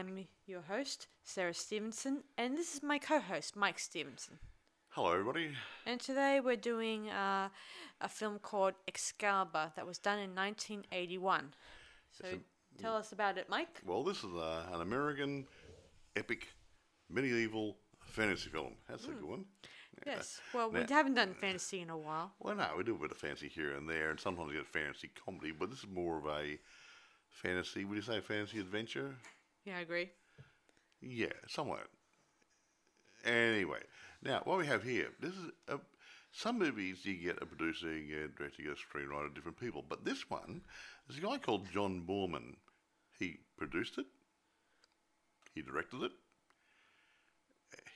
I'm your host, Sarah Stevenson, and this is my co host, Mike Stevenson. Hello, everybody. And today we're doing uh, a film called Excalibur that was done in 1981. So tell us about it, Mike. Well, this is uh, an American epic medieval fantasy film. That's a good one. Yeah. Yes. Well, we haven't done fantasy in a while. Well, no, we do a bit of fantasy here and there, and sometimes we get fantasy comedy, but this is more of a fantasy. Would you say fantasy adventure? Yeah, I agree. Yeah, somewhat. Anyway, now what we have here, this is a, some movies you get a producer, you get a director, you get a screenwriter, different people, but this one, there's a guy called John Boorman. He produced it, he directed it,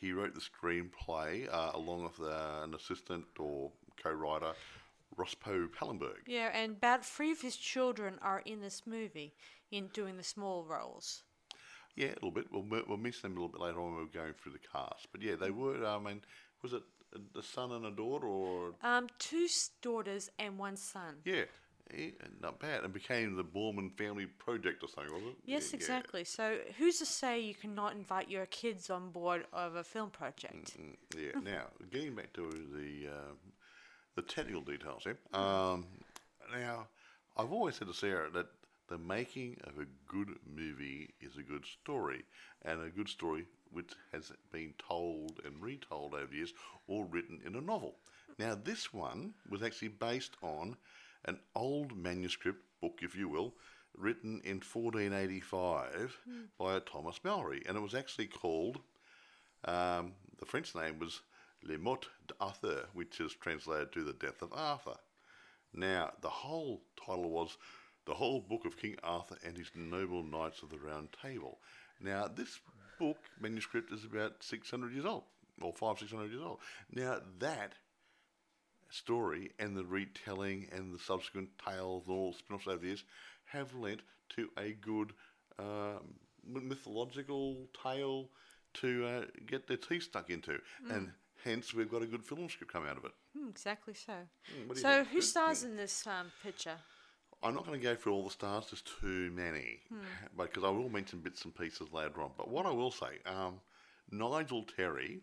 he wrote the screenplay uh, along with uh, an assistant or co-writer, Rospo Pallenberg. Yeah, and about three of his children are in this movie, in doing the small roles. Yeah, a little bit. We'll, we'll mention them a little bit later on when we're going through the cast. But yeah, they were. I mean, was it a, son and a daughter, or Um, two daughters and one son. yeah, eh, not bad. And became the Boorman Family Project or something, was it? Yes, Yeah, exactly. So who's to say you cannot invite your kids on board of a film project? Mm, yeah. now, getting back to the um the technical details here. Um, now, I've always said to Sarah that the making of a good movie is a good story, and a good story which has been told and retold over the years or written in a novel. Now, this one was actually based on an old manuscript book, if you will, written in 1485 by a Thomas Malory, and it was actually called um, the French name was Le Morte d'Arthur, which is translated to the Death of Arthur. Now, the whole title was The Whole Book of King Arthur and His Noble Knights of the Round Table. Now, this book, manuscript, is about 600 years old, or five, 600 years old. Now, that story and the retelling and the subsequent tales and all spin offs over the years have lent to a good um, mythological tale to uh, get their teeth stuck into. And hence, we've got a good film script come out of it. Hmm, exactly so. you so who stars in this um, picture? I'm not going to go through all the stars, there's too many, but because I will mention bits and pieces later on. But what I will say, um, Nigel Terry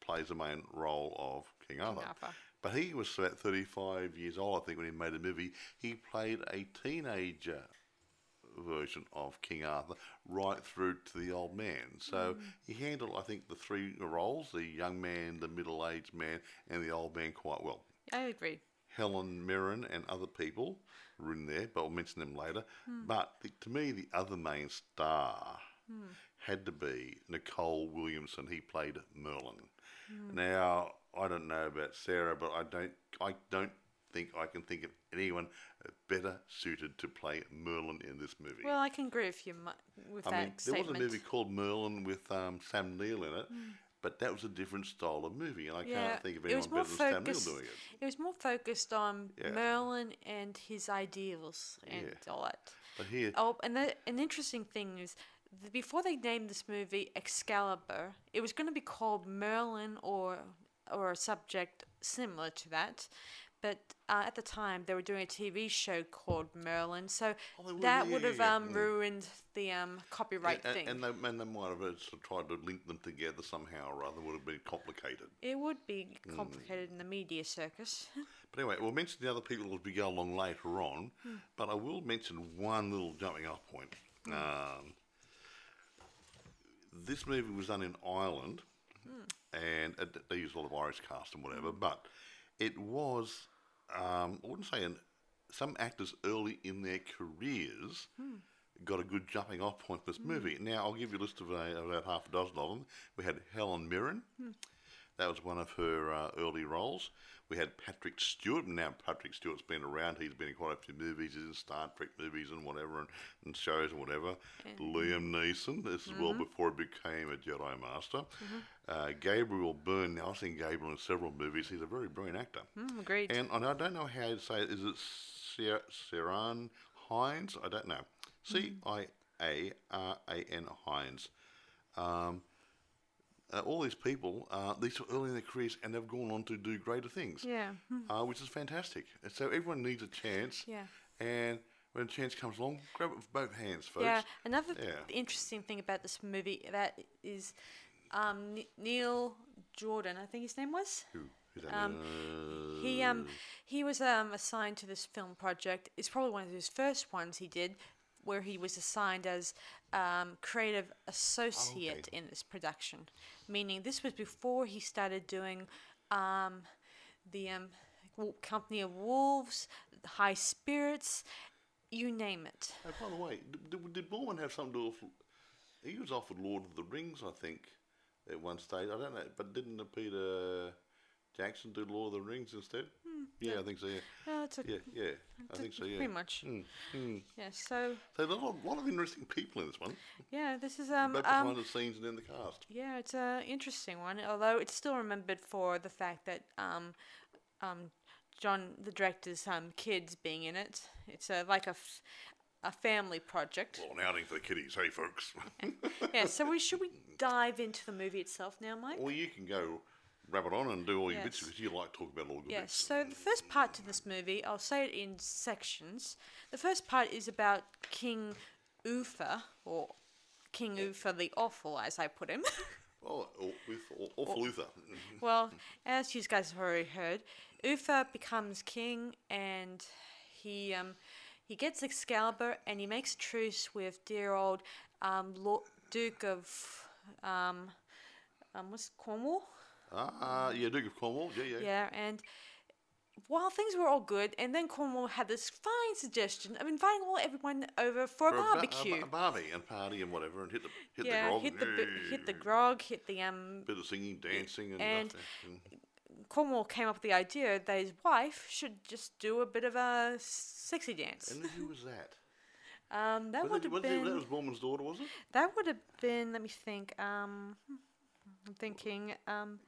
plays the main role of King Arthur. Arthur. But he was about 35 years old, I think, when he made the movie. He played a teenager version of King Arthur right through to the old man. So he handled, I think, the three roles the young man, the middle aged man, and the old man quite well. I agree. Helen Mirren and other people were in there, but I'll mention them later. Hmm. But the, to me, the other main star hmm. had to be Nicol Williamson. He played Merlin. Hmm. Now, I don't know about Sarah, but I don't, I don't think I can think of anyone better suited to play Merlin in this movie. Well, I can agree with you mu- with I that mean, there was a movie called Merlin with um, Sam Neill in it, but that was a different style of movie, and I yeah, can't think of anyone better than Sam Neill doing it. It was more focused on Yeah. Merlin and his ideals and Yeah. all that. But here, Oh, and the, an interesting thing is, before they named this movie Excalibur, it was going to be called Merlin or or a subject similar to that. But uh, at the time, they were doing a TV show called Merlin, so Oh, that would have um, Mm. ruined the um, copyright and, thing. and they, and they might have uh, sort of tried to link them together somehow or other. Would have been complicated. it would be Mm. complicated in the media circus. But anyway, we'll mention the other people as we go along later on. But I will mention one little jumping off point. Um, this movie was done in Ireland, and uh, they used a lot of Irish cast and whatever. But it was, um, I wouldn't say, an, some actors early in their careers got a good jumping off point for this movie. Now I'll give you a list of uh, about half a dozen of them. We had Helen Mirren. That was one of her uh, early roles. We had Patrick Stewart. Now Patrick Stewart's been around. He's been in quite a few movies. He's in Star Trek movies and whatever, and, and shows and whatever. Liam Neeson. This is well before he became a Jedi Master. Uh, Gabriel Byrne. Now I've seen Gabriel in several movies. He's a very brilliant actor. Mm, agreed. And, and I don't know how to say it. Is it Sarah, Saran Hines? I don't know. C I A R A N Hinds. Um, uh, all these people, uh, these were early in their careers and they've gone on to do greater things, yeah. Uh, which is fantastic. And so everyone needs a chance. Yeah. And when a chance comes along, grab it with both hands, folks. Yeah, another Yeah. interesting thing about this movie that is um, N- Neil Jordan, I think his name was. Who? Um, He um he was um assigned to this film project. It's probably one of his first ones he did, where he was assigned as um, creative associate in this production, meaning this was before he started doing um, the um, Company of Wolves, High Spirits, you name it. Oh, by the way, did, did, Boorman have something to do with? He was offered Lord of the Rings, I think, at one stage. I don't know, but didn't Peter Jackson do Lord of the Rings instead? yeah, I think so. Yeah, Uh, it's a, yeah, yeah. I think so. Yeah. pretty much. Mm, mm. Yeah. So So there's a lot, lot of interesting people in this one, yeah, this is um both um behind the scenes and in the cast. Yeah, it's an interesting one. Although it's still remembered for the fact that um, um, John, the director's um, kids being in it. It's a like a, f- a family project. Well, an outing for the kiddies, hey folks. yeah. So we should we dive into the movie itself now, Mike? Well, you can go rub it on and do all your bits Yes. because you like talk about all the Yes. bits. So the first part to this movie, I'll say it in sections. The first part is about King Uther, or King Uther the Awful, as I put him. Oh, with aw- awful Luther. Well, as you guys have already heard, Uther becomes king and he um, he gets Excalibur and he makes a truce with dear old um, Lord, Duke of um, um, what's Cornwall? Ah, yeah, Duke of Cornwall. Yeah, yeah. Yeah, and while things were all good, and then Cornwall had this fine suggestion of inviting all everyone over for, For a barbecue. A, barbie and party and whatever, and hit the hit yeah, the grog. hit the bi- hit the grog, hit the um. Bit of singing, dancing, and, and-. Cornwall came up with the idea that his wife should just do a bit of a sexy dance. And who was that? Um, that would have been that was Boorman's daughter, was it? that would have been. Let me think. Um, I'm thinking. Um,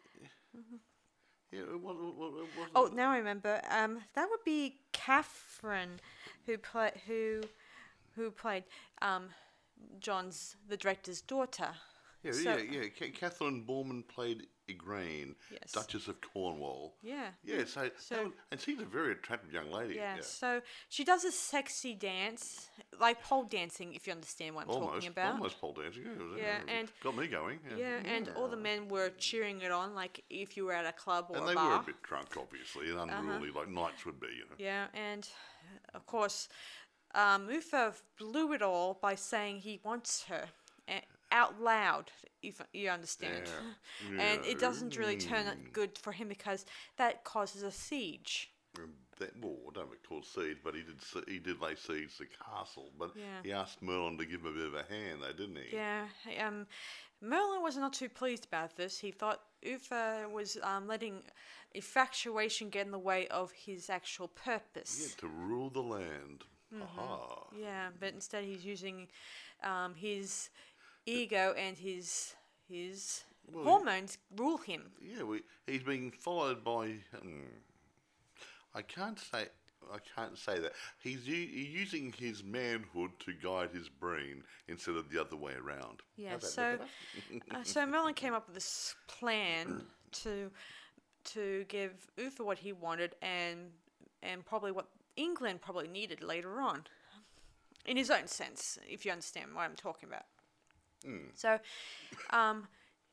Yeah, was. It was, oh, now I remember. Um, that would be Catherine, who play who, who played um, John's the director's daughter. Yeah, so- yeah, yeah. Ca- Catherine Boorman played Igraine, Yes. Duchess of Cornwall. Yeah. Yeah, so, So- was- and she's a very attractive young lady. Yeah, Yeah, so she does a sexy dance, like pole dancing, if you understand what I'm almost, talking about. almost pole dancing. Yeah, Yeah, it and- got me going. Yeah, Yeah, and all the men were cheering it on, like if you were at a club or and a they bar. Uh-huh. were a bit drunk, obviously, and unruly, like knights would be. You know. Yeah, and uh, of course, um, Mufa blew it all by saying he wants her uh, out loud, if you understand. Yeah. and it doesn't really turn out good for him because that causes a siege. Um, That, well, I don't recall siege, but he did. He did lay siege to the castle, but Yeah. he asked Merlin to give him a bit of a hand, though, didn't he? Yeah, um, Merlin was not too pleased about this. He thought Uther was um, letting infatuation get in the way of his actual purpose. Yeah, to rule the land. Mm-hmm. Aha. Yeah, but instead he's using um, his ego and his his Well, hormones rule him. Yeah, we, he's being followed by. Hmm, I can't say. I can't say that he's u- using his manhood to guide his brain instead of the other way around. Yeah, so uh, so Merlin came up with this plan to to give Uther what he wanted and and probably what England probably needed later on, in his own sense, if you understand what I'm talking about. So, um,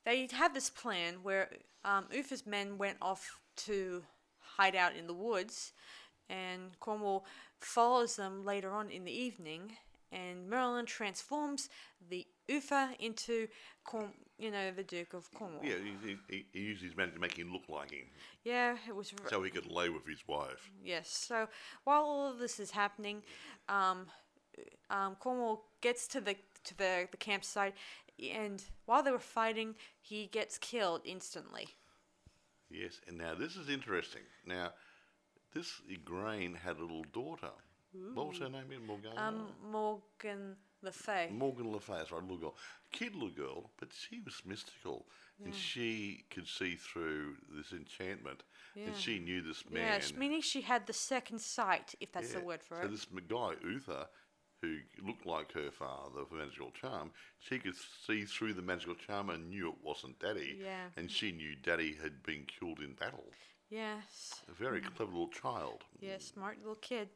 they had this plan where um, Uther's men went off to hide out in the woods, and Cornwall follows them later on in the evening, and Merlin transforms the Uther into, Corn- you know, the Duke of Cornwall. yeah, he, he, he used his magic to make him look like him, Yeah, it was. r- so he could lay with his wife. Yes. So while all of this is happening, um, um, Cornwall gets to the to the, the campsite, and while they were fighting, he gets killed instantly. Yes, and now this is interesting. Now, this Igraine had a little daughter. What was her name? Morgana? Um, Morgan Le Fay. Morgan Le Fay, that's right, little girl. Kid little girl, but she was mystical. And she could see through this enchantment. Yeah. And she knew this man. Yes, meaning she had the second sight, if that's the word for so it. So this guy, Uther, who looked like her father for magical charm, she could see through the magical charm and knew it wasn't Daddy. Yeah. And she knew Daddy had been killed in battle. Yes. A very clever little child. Yeah, smart little kid.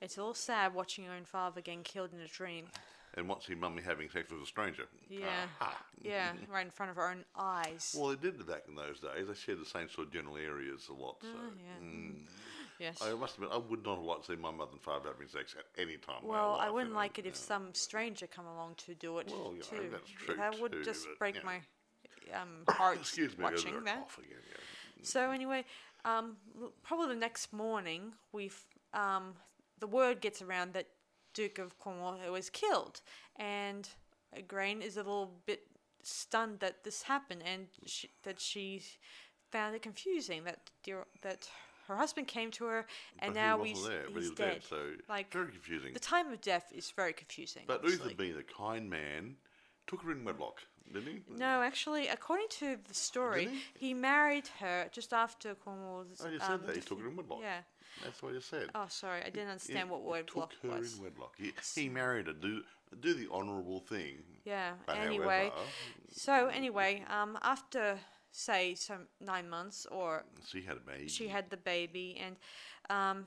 It's a little sad watching your own father getting killed in a dream. And what's his mummy having sex with a stranger? Yeah. Aha. Yeah, right in front of her own eyes. Well, they did it back in those days. They shared the same sort of general areas a lot. So. Oh, yeah. mm. Yes. I must admit, I would not have liked to see my mother and father having sex at any time. in their Well, I life, wouldn't you know, like it if yeah. some stranger come along to do it Well, yeah, too. that's true that would too, just but, break yeah. my um, heart Excuse me, I watching that. cough again, yeah. So anyway, um, l- probably the next morning, we've um, the word gets around that Duke of Cornwall was killed, and Grain is a little bit stunned that this happened, and she, that she found it confusing that dear, that her husband came to her, and But now he he's, there, but he's dead. dead. So Like, very confusing. The time of death is very confusing. But obviously. Uther, being a kind man, took her in wedlock, didn't he? No, actually, according to the story, Did he? married her just after Cornwall's. Just um, said that he took her in wedlock. Yeah. That's what you said. Oh, sorry, I didn't He- understand what he word took her was. in wedlock. He, he married her. Do do the honourable thing. Yeah. But anyway, however, so anyway, um, after say some nine months, or she had a baby. she had the baby, and um,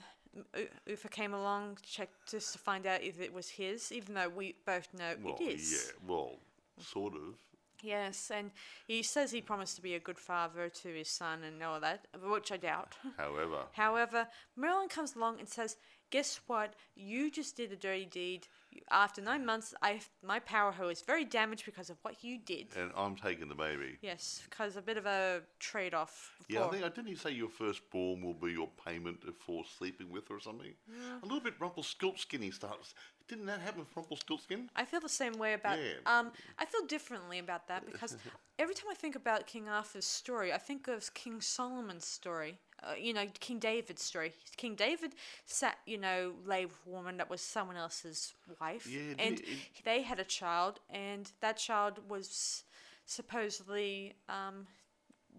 Ufa came along, checked just to find out if it was his, even though we both know well, it is. yeah, well, sort of. Yes, and he says he promised to be a good father to his son and all that, which I doubt. However, However, Merlin comes along and says, "Guess what? You just did a dirty deed. You- After nine months, I my power hoe is very damaged because of what you did." and I'm taking the baby. Yes, because a bit of a trade-off. Yeah, I think I didn't he say your firstborn will be your payment for sleeping with her or something? Yeah. A little bit Rumpelstiltskin starts. Didn't that happen with Rumpelstiltskin? I feel the same way about. Yeah. Um, I feel differently about that because every time I think about King Arthur's story, I think of King Solomon's story. Uh, you know, King David's story. King David sat, you know, lay with a woman that was someone else's wife, Yeah, and he- it- they had a child, and that child was supposedly um,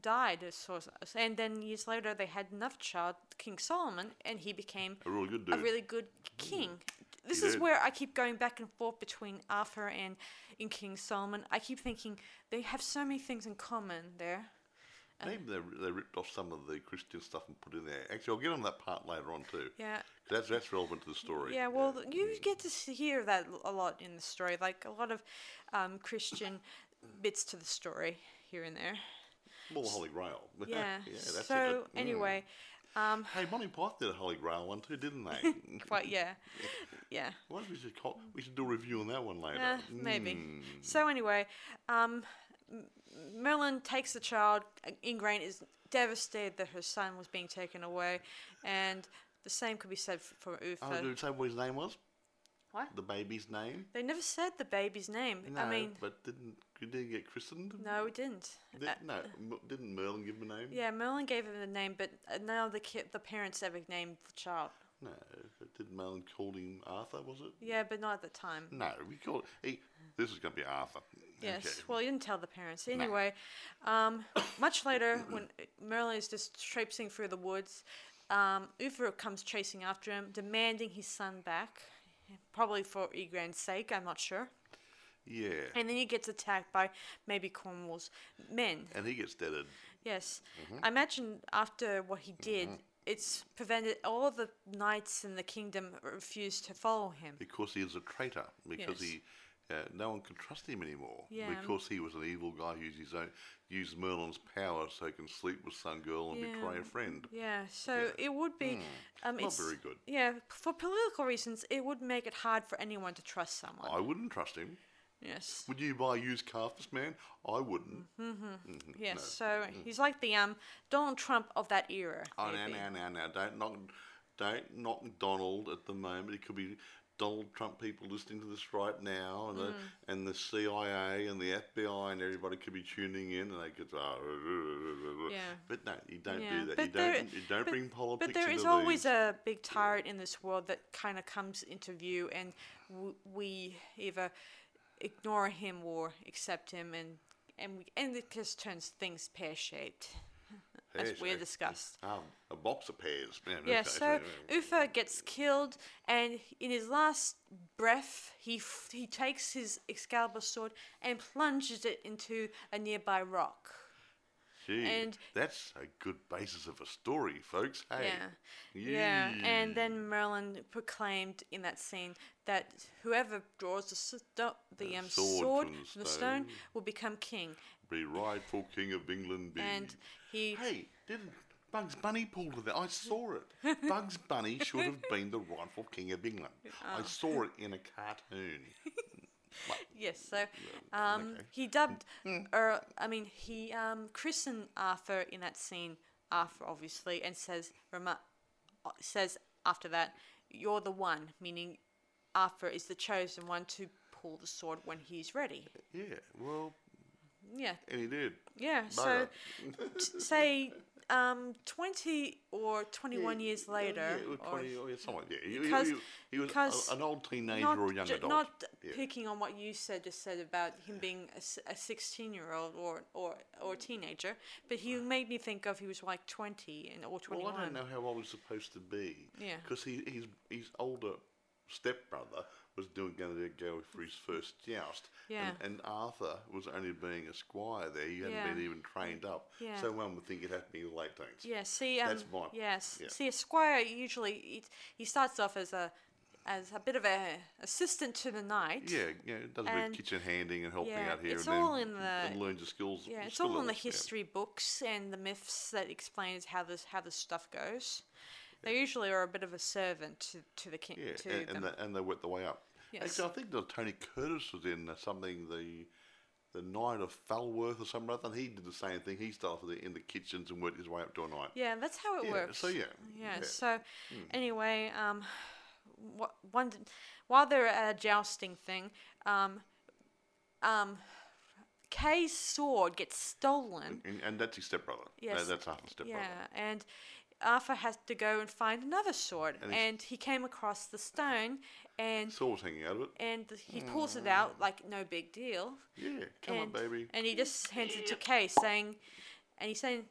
died, or sort of- and then years later they had another child, King Solomon, and he became A really good dude. a really good king. This He is did. where I keep going back and forth between Arthur and in King Solomon. I keep thinking they have so many things in common there. Maybe they, they ripped off some of the Christian stuff and put in there. Actually, I'll get on that part later on too. Yeah. That's that's relevant to the story. Yeah, well, you get to hear that a lot in the story, like a lot of um, Christian bits to the story here and there. Well, the Holy Grail. Yeah. that's so it. Mm. anyway, um, Hey, Monty Python did a Holy Grail one too, didn't they? quite yeah, yeah. Why don't we should call, we should do a review on that one later. Eh, maybe. Mm. So anyway, um, Merlin takes the child. Igraine is devastated that her son was being taken away, and the same could be said for Uther. Oh, did it say what his name was? What? The baby's name? They never said the baby's name. No, I mean, but didn't did he get christened? no, it didn't. Did, Uh, no, didn't Merlin give him a name? yeah, Merlin gave him the name, but uh, now the ki- the parents ever named the child. No, did Merlin call him Arthur? Was it? Yeah, but not at the time. No, we called. He, this is going to be Arthur. Yes. Okay. Well, he didn't tell the parents. Anyway, um, much later, when Merlin is just traipsing through the woods, um, Uther comes chasing after him, demanding his son back. Probably for Igraine's sake, I'm not sure. Yeah. And then he gets attacked by maybe Cornwall's men. And he gets deaded. Yes. Mm-hmm. I imagine after what he did, it's prevented all the knights in the kingdom refused to follow him. because he is a traitor. Because Yes. he, uh, no one can trust him anymore. Yeah. Because he was an evil guy who used his own, used Merlin's power so he can sleep with some girl and betray a friend. Yeah, so it would be. Um, Hmm. Not it's, very good. Yeah, for political reasons, it would make it hard for anyone to trust someone. I wouldn't trust him. yes. Would you buy a used car for this man? I wouldn't. Mm-hmm. Yes. no. So he's like the um Donald Trump of that era. Oh, now, no no no now! Don't knock, don't knock Donald at the moment. It could be Donald Trump people listening to this right now, and the mm-hmm. and the CIA and the FBI and everybody could be tuning in, and they could. Oh, Yeah. But no, you don't Yeah, do that. but You there- don't. You don't but- bring politics. But there is always these. a big tyrant in this world that kind of comes into view, and w- we either ignore him or accept him, and and we, and it just turns things pear shaped. As Pears, we eh? discussed. Ah, a box of pears. Yeah, Yeah, okay, so Uther gets killed, and in his last breath, he f- he takes his Excalibur sword and plunges it into a nearby rock. Gee, and that's a good basis of a story, folks. Hey. Yeah. Yeah, and then Merlin proclaimed in that scene that whoever draws the, sto- the um, sword sword, from the from the stone stone. will become king. Be rightful king of England. Be. And he, hey, didn't Bugs Bunny pull to that? I saw it. Bugs Bunny should have been the rightful king of England. Oh. I saw it in a cartoon. yes, so um, okay. he dubbed, or I mean, he um, christened Arthur in that scene, Arthur obviously, and says, rema- uh, says after that, you're the one, meaning Arthur is the chosen one to pull the sword when he's ready. Yeah, well, Yeah, and he did. yeah. So t- say um, 20 or 21 years later, Yeah, or 20, or yeah, something that. He- he- he, he was a, an old teenager not, or a young ju- adult. not Yeah. picking on what you said just said about him being a 16 year old or, or, or a teenager, but he made me think of he was like 20 and, or 21. Well, I don't know how old he's supposed to be. Yeah. Because he, his, his older stepbrother was doing going to go for his first joust. Yeah. And, and Arthur was only being a squire there. He hadn't Yeah. been even trained up. Yeah. So one would think it had to be the late teens. Yeah, see, um, That's my- yes, yeah. see, a squire usually he, he starts off as a as a bit of a assistant to the knight. Yeah, yeah, it does a bit of kitchen handing and helping yeah, out here, it's and all in the- and learns the skills. Yeah, it's all in the history books and the myths that explains how this how this stuff goes. They usually are a bit of a servant to, to the king. Yeah, to and, and, they, and they work their way up. Yes. Actually, I think that Tony Curtis was in uh, something the the Knight of Falworth or something like that. And he did the same thing. He started in the kitchens and worked his way up to a knight. yeah, that's how it Yeah, works. so yeah, Yeah. yeah. So anyway, um, wha- one while they're at a jousting thing, um, um, Kay's sword gets stolen. And, and that's his stepbrother. Yes. That, that's Arthur's stepbrother. Yeah, and Arthur has to go and find another sword, And and, he came across the stone, and Sword hanging out of it. and he pulls it out mm. like no big deal. Yeah, come and, on, baby. And he just hands it to Kay, saying, and he saying,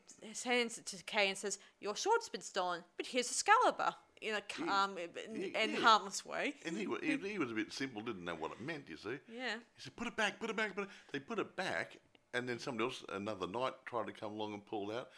hands it to Kay and says, "Your sword's been stolen, but here's Excalibur." In a calm and, yeah, um, and yeah. harmless way. And he, he, he was a bit simple, didn't know what it meant, you see. Yeah. He said, put it back, put it back, put it They put it back, and then somebody else, another knight, tried to come along and pull it out.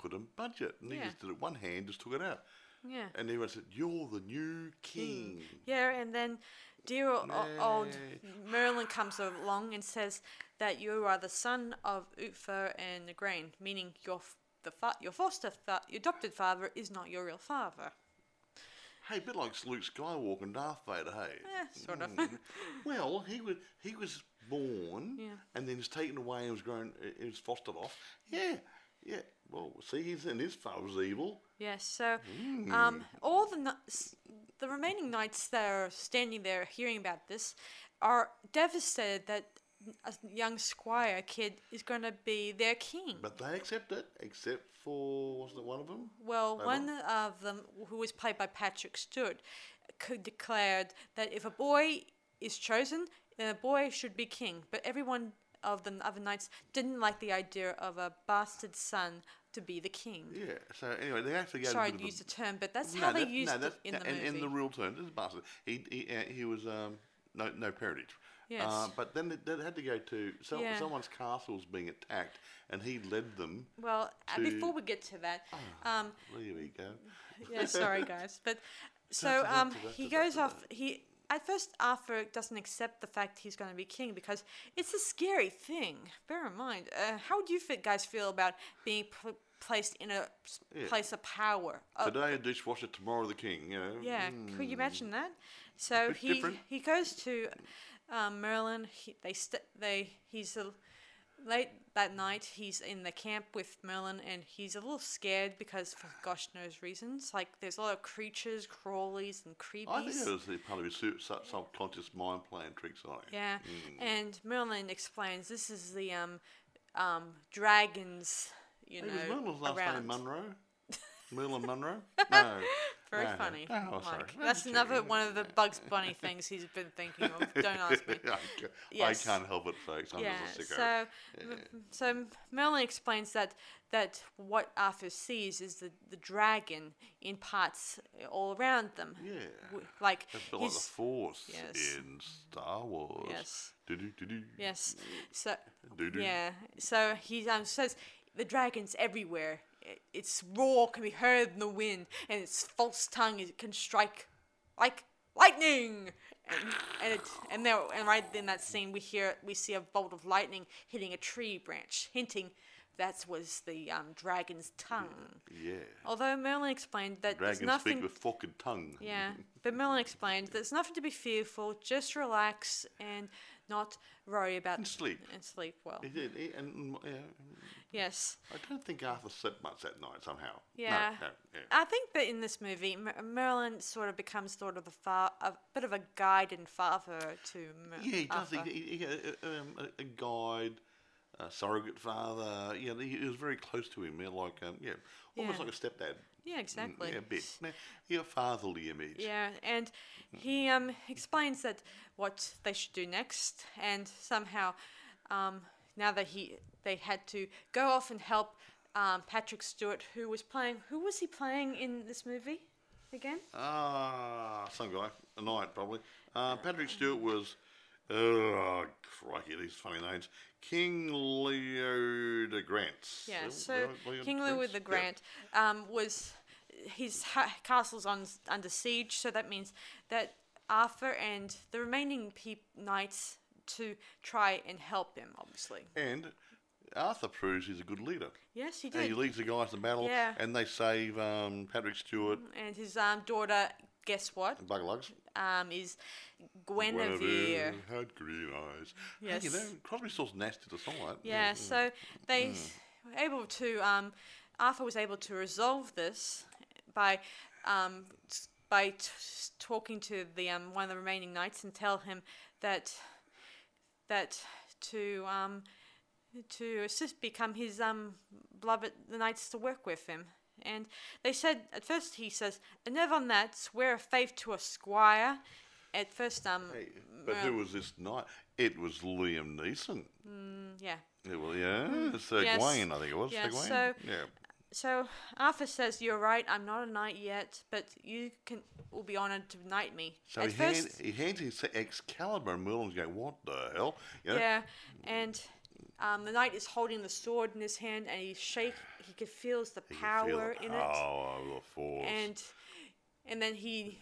Couldn't budge it. And he Yeah. just did it one hand, just took it out. Yeah. And everyone said, You're the new king. Yeah, and then dear old Nay. Merlin comes along and says that you are the son of Uther and Igraine, meaning your the fa- your foster fa- your adopted father is not your real father. Hey, a bit like Luke Skywalker and Darth Vader, hey? Eh, sort of. Mm. well, he was he was born Yeah. and then was taken away and was grown, he was fostered off. Yeah, yeah. Well, see, he's and his father's evil. Yes, so um, all the the remaining knights that are standing there hearing about this are devastated that a young squire kid is going to be their king. But they accept it, except for wasn't it one of them? Well, one of them, who was played by Patrick Stewart, declared that if a boy is chosen, then a boy should be king. But everyone of the other knights didn't like the idea of a bastard son to be the king. Yeah. So anyway, they actually gave Sorry to use the term, but that's a, how they that- used that's- it in the and, movie. in the real terms, this is bastard. He he, uh, he was um no no parentage. Yes. Uh, but then they, they had to go to some, Yeah. someone's castle was being attacked, and he led them. well, uh, to- before we get to that, um, There we go. yeah, sorry guys, but so um, he goes off. He at first Arthur doesn't accept the fact he's going to be king because it's a scary thing. Bear in mind, uh, how would you guys feel about being pl- placed in a Yeah. place of power? Uh, Today a dishwasher, tomorrow the king. You know. yeah, could you imagine that? So he different. he goes to um, Merlin. He, they st- they he's a, late that night. He's in the camp with Merlin, and he's a little scared because for gosh knows reasons. Like there's a lot of creatures, crawlies, and creepies. I think it was the part of his su- su- subconscious mind playing tricks on him. Yeah, Mm. and Merlin explains this is the um, um, dragons, you Hey, was know, Merlin's last around. name Munro? Merlin Munro? No. Very no, funny. Oh, Mike. sorry. That's another one of the Bugs Bunny things he's been thinking of. Don't ask me. I ca- Yes. I can't help it, folks. I'm Yeah. just a sicko. So, m- so Merlin explains that that what Arthur sees is the the dragon in parts all around them. yeah. W- Like It's like the Force yes. in Star Wars. yes Do-do-do-do. yes. So Do-do. Yeah. So he um, says the dragon's everywhere. Its roar can be heard in the wind, and its false tongue is, can strike like lightning. And and, it, and there and right in that scene we hear we see a bolt of lightning hitting a tree branch, hinting that was the um, dragon's tongue. Yeah. Although Merlin explained that there's Dragons nothing. speak with forked tongue. Yeah, but Merlin explained there's nothing to be fearful. Just relax and not worry about And sleep. and sleep well. He did. He, and mm, yeah, Yes, I don't think Arthur slept much that night somehow. Yeah. no, yeah. I think that in this movie, Mer- Merlin sort of becomes sort of the fa- a bit of a guide and father to Mer- Yeah, he does. He, Arthur. he, he, uh, um, a, a guide, a surrogate father. Yeah, he, he was very close to him. Like um, yeah, almost Yeah. like a stepdad. Yeah, exactly. Mm, Yeah, a bit. Yeah, fatherly image. Yeah, and he um explains that what they should do next, and somehow, um, now that he they had to go off and help um, Patrick Stewart, who was playing. Who was he playing in this movie again? Ah, some guy, a knight probably. Uh, Patrick Stewart was, oh crikey, these funny names. King Leodegrance. Yeah, Leo- so Leo- Leo de King the Yeah. Grant um, was his ha- castle's on under siege, so that means that Arthur and the remaining peop- knights to try and help him, obviously. And Arthur proves he's a good leader. Yes, he And he leads the guys to battle, Yeah. and they save um, Patrick Stewart And his um, daughter, guess what? and Buglugs. Um, is Guinevere. Guinevere had green eyes. Hey, you Yes. know, Crosby, Stills, Nasty to song like that. Yeah, so they were able to. Um, Arthur was able to resolve this by um, by t- s- talking to the um, one of the remaining knights and tell him that that to um, to assist become his um, beloved the knights to work with him. And they said at first he says, "Never on that. Swear a faith to a squire." At first, um, Hey, but who uh, was this knight? It was Liam Neeson. Mm, yeah, It was, yeah, hmm. Sir Yes. Gawain, I think it was. Yeah, Sir Gawain. so- yeah. So Arthur says, "You're right. I'm not a knight yet, but you can will be honoured to knight me." So At he, hand, he hands his Excalibur, and Merlin's going, "What the hell?" You know? yeah, and um, the knight is holding the sword in his hand, and he's shake. He can feels the You can power feel the in it, power of the force. and and then he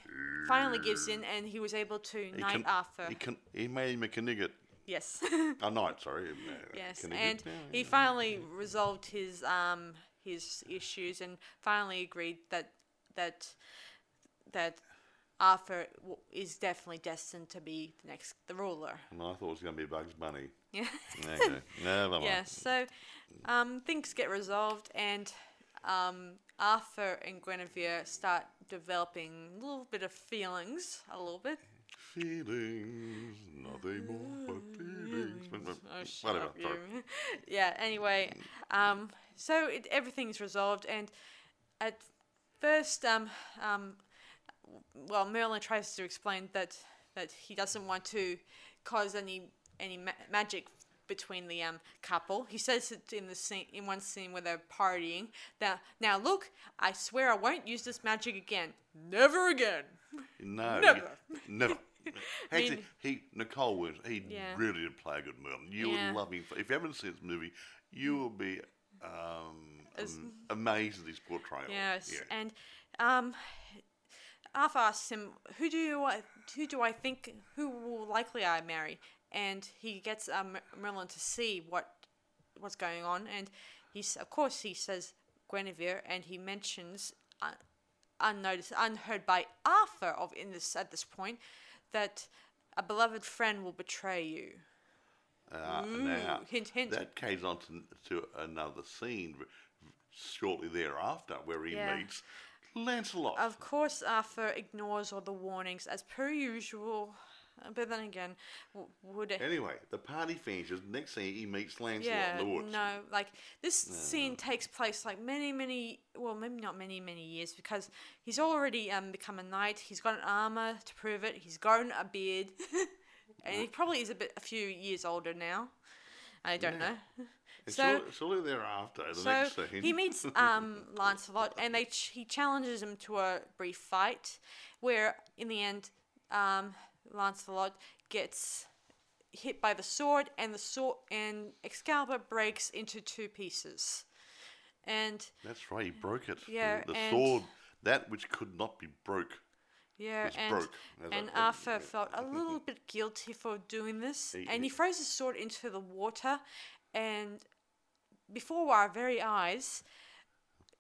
finally gives in, and he was able to he knight can, Arthur. He, can, he made him a Knigget. yes, A knight, sorry. uh, yes, Knigget. and Yeah, he yeah. finally resolved his um his issues, and finally agreed that that that Arthur w- is definitely destined to be the next the ruler. And I thought it was going to be Bugs Bunny. Yeah. Okay. Never mind. yeah. So um, things get resolved, and um, Arthur and Guinevere start developing a little bit of feelings, a little bit. Feelings, nothing more but feelings. Oh, Whatever. yeah. Anyway, um, so it, everything's resolved, and at first, um, um, well, Merlin tries to explain that that he doesn't want to cause any any ma- magic between the um couple. He says it in the scene in one scene where they're partying. that now look, I swear I won't use this magic again. Never again. No, Never. he- never. Actually, mean- he Nicol Williams, he Yeah. really did play a good Merlin. You Yeah. would love him. If you haven't seen this movie, you will be um, am- amazed at his portrayal. Yes, Yeah. and um, Arthur asks him, "Who do you, who do I think, who will likely I marry?" And he gets um, Merlin to see what what's going on, and he's of course he says Guinevere, and he mentions uh, unnoticed, unheard by Arthur of in this at this point that a beloved friend will betray you. Uh, now, hint, hint. that carries on to, to another scene shortly thereafter where he Yeah. meets Lancelot. Of course, Arthur ignores all the warnings as per usual. uh, But then again, w- would it? anyway, the party finishes. Next scene, he meets Lancelot Yeah, in the woods. no, like this scene takes place like many, many, well, maybe not many, many years because he's already um become a knight. He's got an armor to prove it. He's grown a beard, and he probably is a bit, a few years older now. I don't know. And So, shortly, shortly thereafter, the so next scene, he meets um, Lancelot, and they ch- he challenges him to a brief fight, where in the end, um, Lancelot gets hit by the sword, and the sword and Excalibur breaks into two pieces. and That's right. He broke it. The- Yeah, The, and- sword, that which could not be broke. yeah, and broke, I and Arthur yeah. felt a little bit guilty for doing this, He- and he he- throws his sword into the water, and before our very eyes,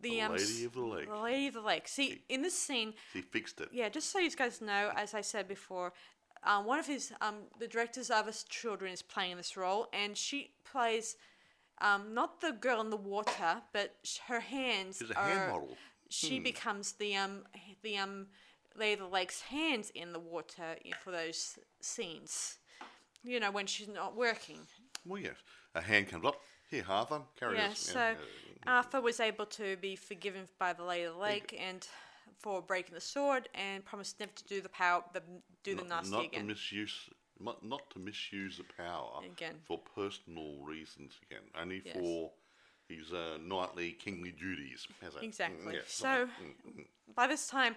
the, The um, Lady s- of the Lake. the lady of the lake. See, in this scene, He fixed it. yeah, just so you guys know, as I said before, um, one of his um, the director's other children is playing this role, and she plays um, not the girl in the water, but sh- her hands She's a are. hand model. She becomes the um the um Lady of the Lake's hands in the water for those scenes. You know when she's not working. Well, yes. A hand comes up. Here, Arthur, carry Yeah, this. so Arthur was able to be forgiven by the Lady of the Lake and for breaking the sword and promised never to do the power, the do the nasty not again. to misuse, not, not to misuse the power Again. for personal reasons again, only Yes. for his uh, knightly, kingly duties. Mm, Exactly. yeah, So. Mm, mm. by this time,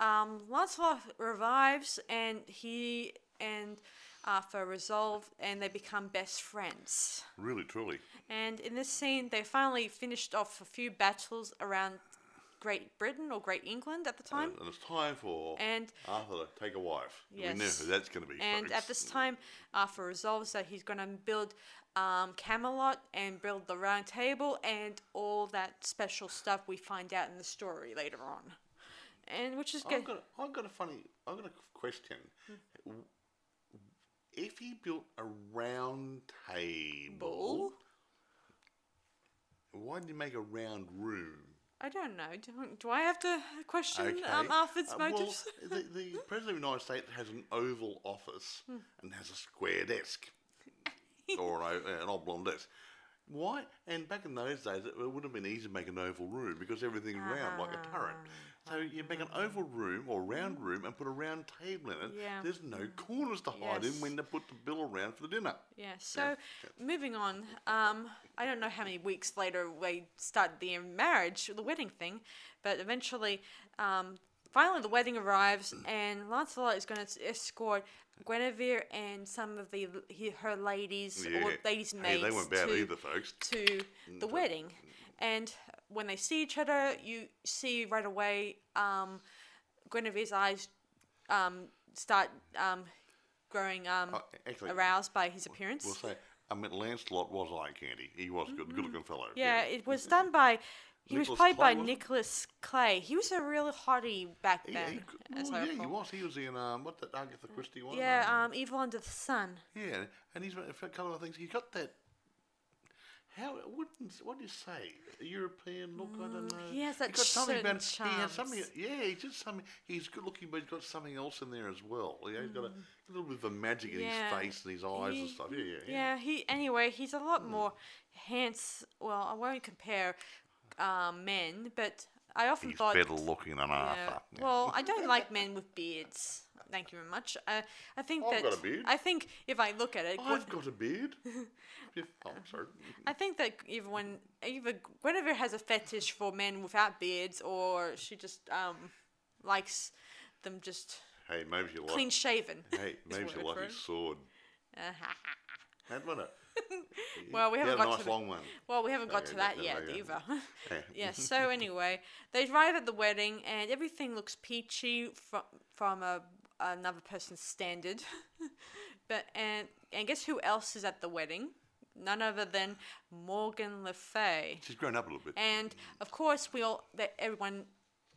um, Lancelot revives and he and Arthur resolve and they become best friends. really, truly. And in this scene, they finally finished off a few battles around Great Britain or Great England at the time. And, and it's time for And Arthur to take a wife. We know Yes. who that's going to be. and folks. at this time, Arthur resolves that he's going to build um, Camelot and build the Round Table and all that special stuff we find out in the story later on. And which is good. I've got, a, I've got a funny, I've got a question. If he built a round table, why did he make a round room? I don't know. Do, do I have to question Okay. um, Arthur's Uh, well, motives? the, the President of the United States has an oval office Hmm. and has a square desk or an, o- an oblong desk. Why? And back in those days, it would have been easy to make an oval room because everything's round like a turret. So you make an oval room or round room and put a round table in it. Ah. Yeah. There's no corners to hide in when they put the bill around for the dinner. Yeah. So moving on, um, I don't know how many weeks later we start the marriage, the wedding thing, but eventually, um, finally the wedding arrives and Lancelot is going to escort Guinevere and some of the her ladies or Yeah. ladies Hey, maids bad to, either, to the wedding. And when they see each other, you see right away um, Guinevere's eyes um, start um, growing um, Uh, actually, aroused by his appearance. We'll say, I mean, Lancelot was eye candy. He was a good, good-looking fellow. Mm-hmm. yeah, it was done by. He was played by Clay, it? Nicholas Clay. He was a real hottie back He, then, he, as well, I yeah, he was. He was in um, what that Agatha Christie one. Yeah, um, um, Evil Under the Sun. yeah, and he's a couple of things. He got that. How wouldn't what do you say? A European look? I don't know. Mm, he has that got something about certain He has something. Yeah, he's just something. He's good looking, but he's got something else in there as well. Yeah, he's got a, a little bit of a magic in Mm. Yeah. his face and his eyes and stuff. Yeah, yeah, yeah. Yeah, he anyway, he's a lot more handsome. Well, I won't compare um, men, but I often He's thought. better looking than Arthur. Yeah. Well, I don't like men with beards. Thank you very much. Uh, I think I've that got a beard. I think if I look at it, I've got a beard. Yeah, oh, sorry. I think that when either Guinevere has a fetish for men without beards, or she just um likes them just Hey, maybe you like. clean shaven. Hey, maybe you like his sword. That one. Well, we haven't got nice to the- one. Well, we haven't got to that that- yet either. Yeah. yeah. So anyway, they arrive at the wedding, and everything looks peachy from from a another person's standard. but and and guess who else is at the wedding? None other than Morgan Le Fay. She's grown up a little bit. And of course, we all that everyone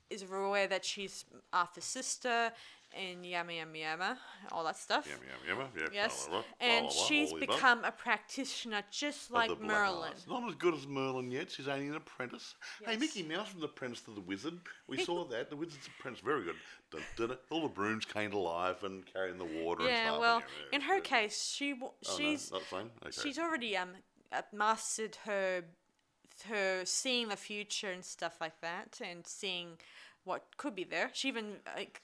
is aware that she's Arthur's sister and yama yama yama, all that stuff. Yum, yum, yum, yeah, Yes, blah, blah, blah, and she's all the above. become a practitioner just like Merlin. Not as good as Merlin yet. She's only an apprentice. Hey, Mickey Mouse from the Apprentice to the Wizard. We saw that. The Wizard's Apprentice, very good. Dun, dun, dun. All the brooms came to life and carrying the water and Yeah, stuff. well, and, yeah, well, in her yeah. case, she w- Oh, she's. Okay. she's already um uh, mastered her her seeing the future and stuff like that, and seeing what could be there. She even like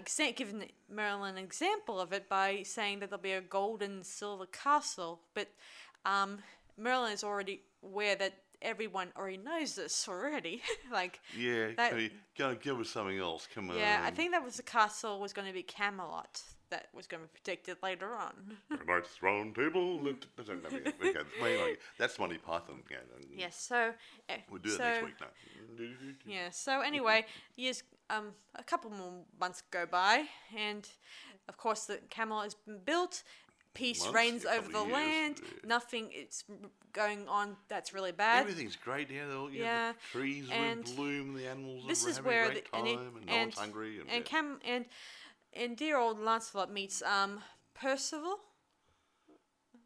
exa- given Merlin an example of it by saying that there'll be a gold and silver castle, but um, Merlin is already aware that everyone already knows this already. like, Yeah, That- can you, go give us something else. Come on. yeah, I think that was the castle was going to be Camelot that was going to be protected later on. Knight's round table. let- okay, well, that's Monty Python. Yeah, and yes, so eh, We'll do that next week now. Yeah. So anyway, years, um, a couple more months go by, and of course the Camelot has been built. Peace Months? reigns over the years, land. yeah. Nothing is r- going on that's really bad. Everything's great. Yeah, all, yeah, the trees and bloom. The animals this are is having where a great the, time, and, and, no and one's hungry. And, and yeah. Cam and and dear old Lancelot meets um Percival.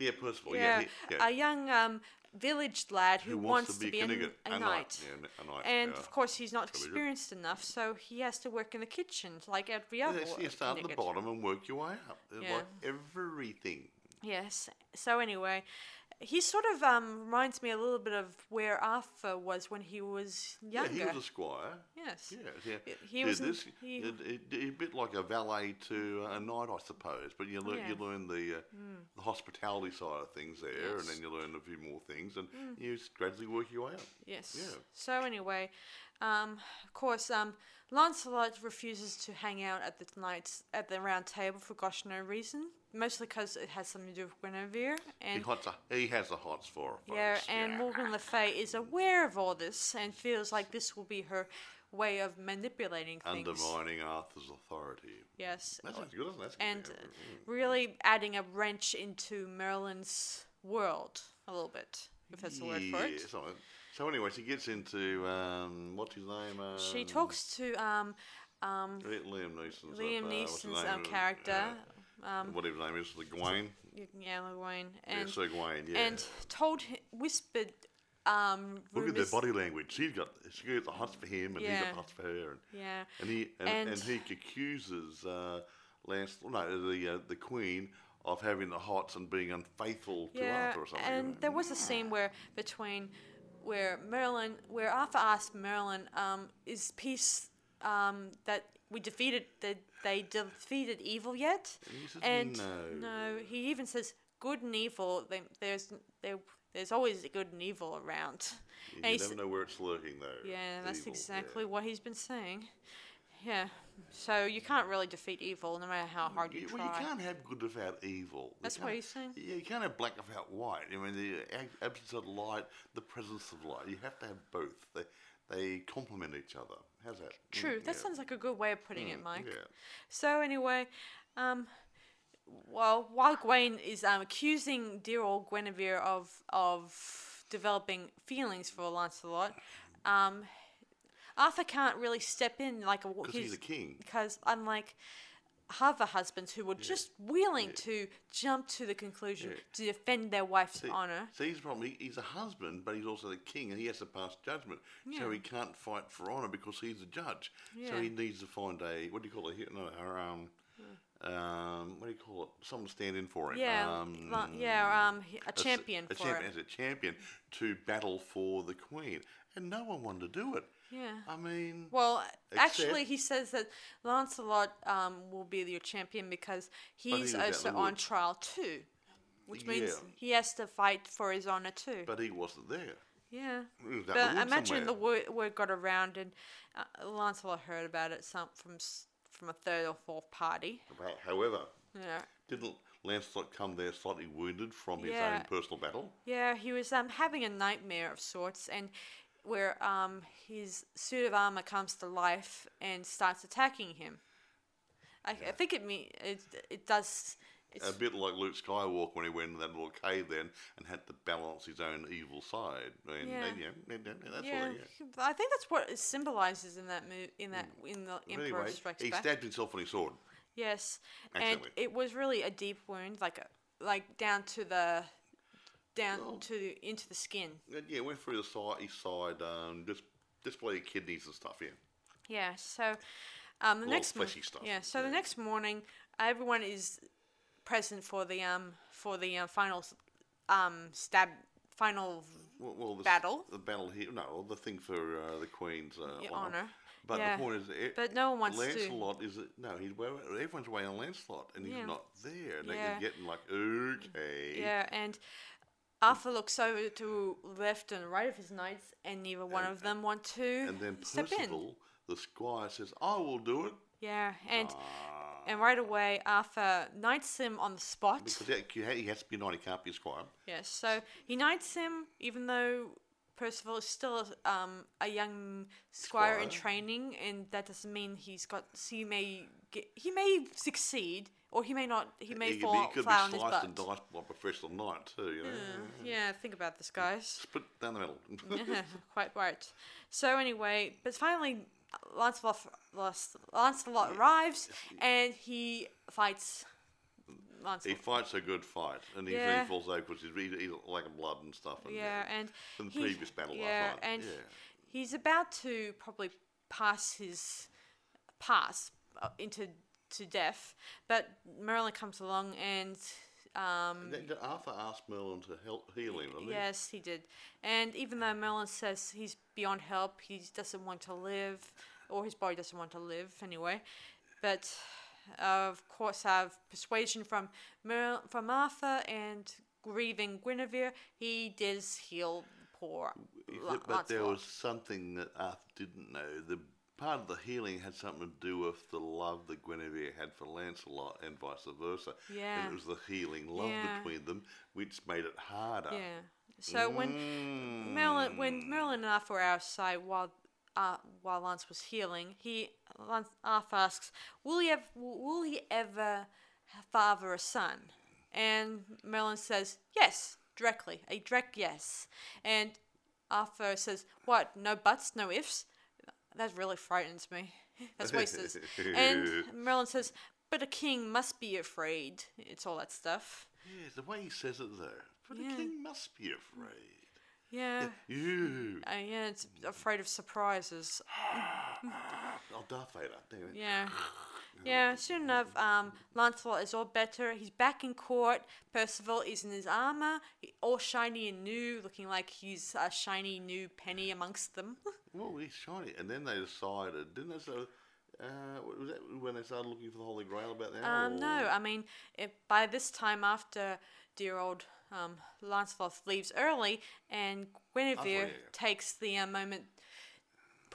yeah, Percival. Yeah, Yeah, he, yeah. a young um village lad who, Who wants, to be, be, a, a, a, knight. Yeah, a knight. And yeah. of course, he's not experienced enough, so he has to work in the kitchen like every other. Yeah, so you start at the bottom and work your way up. Yeah. Like everything. Yes. So anyway, he sort of um reminds me a little bit of where Arthur was when he was younger. Yeah, he was a squire. yes. Yeah, yeah. Y- he was this. he- a bit like a valet to a knight, I suppose. But you learn, you Yeah. Hmm. learn the, uh, the hospitality side of things there, and Yes. Hmm. then you learn a few more things, and you gradually work your way up. Yes. Yeah. So anyway, um, of course, um, Lancelot refuses to hang out at the nights at the round table for gosh no reason, mostly because it has something to do with Guinevere He, and. hots a, he has the hots for her, Yeah, folks. and Morgan Le Fay is aware of all this and feels like this will be her way of manipulating things. Undermining Arthur's authority. Yes. That sounds good, doesn't it? That's a good and uh, really adding a wrench into Merlin's world a little bit, if that's the word for it. Yeah, so, so anyway, she gets into um, what's his name? Um, She talks to um, um, Liam Neeson's Liam uh, Neeson's um, character, Uh, whatever his name is, the Gawain. y- yeah, Yeah, and Sir Gawain. Yeah. and told whispered um, Look at their body language. She's got she got the hots for him, and he's Yeah. got hots for her, and, Yeah, and he and, and, And- he accuses uh, Lance, no, the uh, the Queen of having the hots and being unfaithful to yeah, Arthur or something. and there was a scene where between where Merlin, where Arthur asked Merlin, um, "Is peace um, that we defeated that they defeated evil yet?" Says, and "No." no, he even says, "Good and evil. They, there's there, there's always good and evil around." you and never know where it's lurking, though. Yeah, that's evil, exactly yeah. what he's been saying. Yeah, so you can't really defeat evil no matter how hard you try. well, you can't have good without evil. You That's what he's saying. Yeah, you can't have black without white. I mean, the absence of light, the presence of light. You have to have both. They they complement each other. How's that? Mm, True, that yeah. sounds like a good way of putting it, Mm, Mike. Yeah. So anyway, um, well, while Gawain is um, accusing dear old Guinevere of of developing feelings for Lancelot, um, Arthur can't really step in like a Because he's a king. because unlike other husbands who were just willing to jump to the conclusion Yeah. to defend their wife's See, honor. See, he's the problem. He, he's a husband, but he's also the king, and he has to pass judgment. So he can't fight for honor because he's a judge. So he needs to find a what do you call it? No, a, um, um, what do you call it? Someone to stand in for him. Yeah, um, la- yeah, um, a a champion a for champion, as a champion to battle for the queen, and no one wanted to do it. Yeah. I mean, Well, actually, he says that Lancelot um, will be your champion because he's also on trial too, which means he has to fight for his honor too. but he wasn't there. yeah. Was But the imagine the somewhere. word, word got around and uh, Lancelot heard about it some from from a third or fourth party. But, however, Yeah. didn't Lancelot come there slightly wounded from his Yeah. own personal battle? Yeah, he was um, having a nightmare of sorts, and where um, his suit of armor comes to life and starts attacking him. I, I think it me it it does. It's, A bit like Luke Skywalker when he went in that little cave then and had to balance his own evil side. And, Yeah. and, yeah, yeah, yeah, yeah. I think that's what it symbolizes in that mo- in that in the Empire anyway, Strikes he Back. stabbed himself with his sword. Yes, and it was really a deep wound, like a, like down to the down Oh. to into the skin. Yeah, went through the side, his side, um, just display kidneys and stuff. Yeah. Yeah. So, um, the next mo- fleshy stuff, Yeah. So the yeah. next morning, everyone is present for the um for the uh, final s- um stab final Well, well the, s- Battle? The battle here. No, the thing for uh, the Queen's uh, honour. honour. But Yeah. the point is, it, But no one wants to- Lancelot is no. He's well, everyone's away on Lancelot, and he's Yeah. not there. And Yeah. they're getting like, okay. yeah and Arthur looks over to left and right of his knights, and neither one of them want to And then step in. Percival, the squire, says, "I will do it." Yeah, and Ah. and right away Arthur knights him on the spot. Because he has to be a knight, he can't be a squire. Yes, so he knights him, even though Percival is still um, a young squire, in training, and that doesn't mean he's got. So He may get, he may succeed, or he may not. He may he, fall he could be sliced and diced by a professional knight too. You know, Yeah, think about this, guys. split down the middle. yeah, quite right. So anyway, but finally, Lancelot, Lancelot arrives, and he fights he fights a good fight, and he, Yeah. falls over because he's eat like blood and stuff. And, Yeah, and from the he- previous battle yeah, last night. and yeah. he's about to probably pass his pass uh, into to death, but Merlin comes along and. Um, Arthur asked Merlin to help heal him. didn't he? Yes, he did. And even though Merlin says he's beyond help, he doesn't want to live, or his body doesn't want to live anyway. But uh, of course, I have persuasion from Mer- from Arthur and grieving Guinevere. He does heal poor but there was something that Arthur didn't know. The part of the healing had something to do with the love that Guinevere had for Lancelot and vice versa. Yeah. And it was the healing love Yeah. between them which made it harder. Yeah. So when Mm. Merlin, when Merlin and Arthur were outside while uh, while Lance was healing, he Lance, Arthur asks, "Will he ever, will he ever father a son?" And Merlin says, "Yes, directly, a direct yes." And Arthur says, "What? No buts, no ifs." That really frightens me. That's wasted. and Merlin says, "But a king must be afraid." It's all that stuff. Yeah, the way he says it though. But Yeah. the king must be afraid. Yeah. You. Uh, yeah, it's afraid of surprises. Oh, Darth Vader. Yeah. Yeah, soon enough, um, Lancelot is all better. He's back in court. Percival is in his armor, all shiny and new, looking like he's a shiny new penny amongst them. Well, he's shiny. And then they decided, didn't they? So, uh, was that when they started looking for the Holy Grail about that? um, no, I mean, it, by this time, after dear old um, Lancelot leaves early, and Guinevere yeah. takes the uh, moment.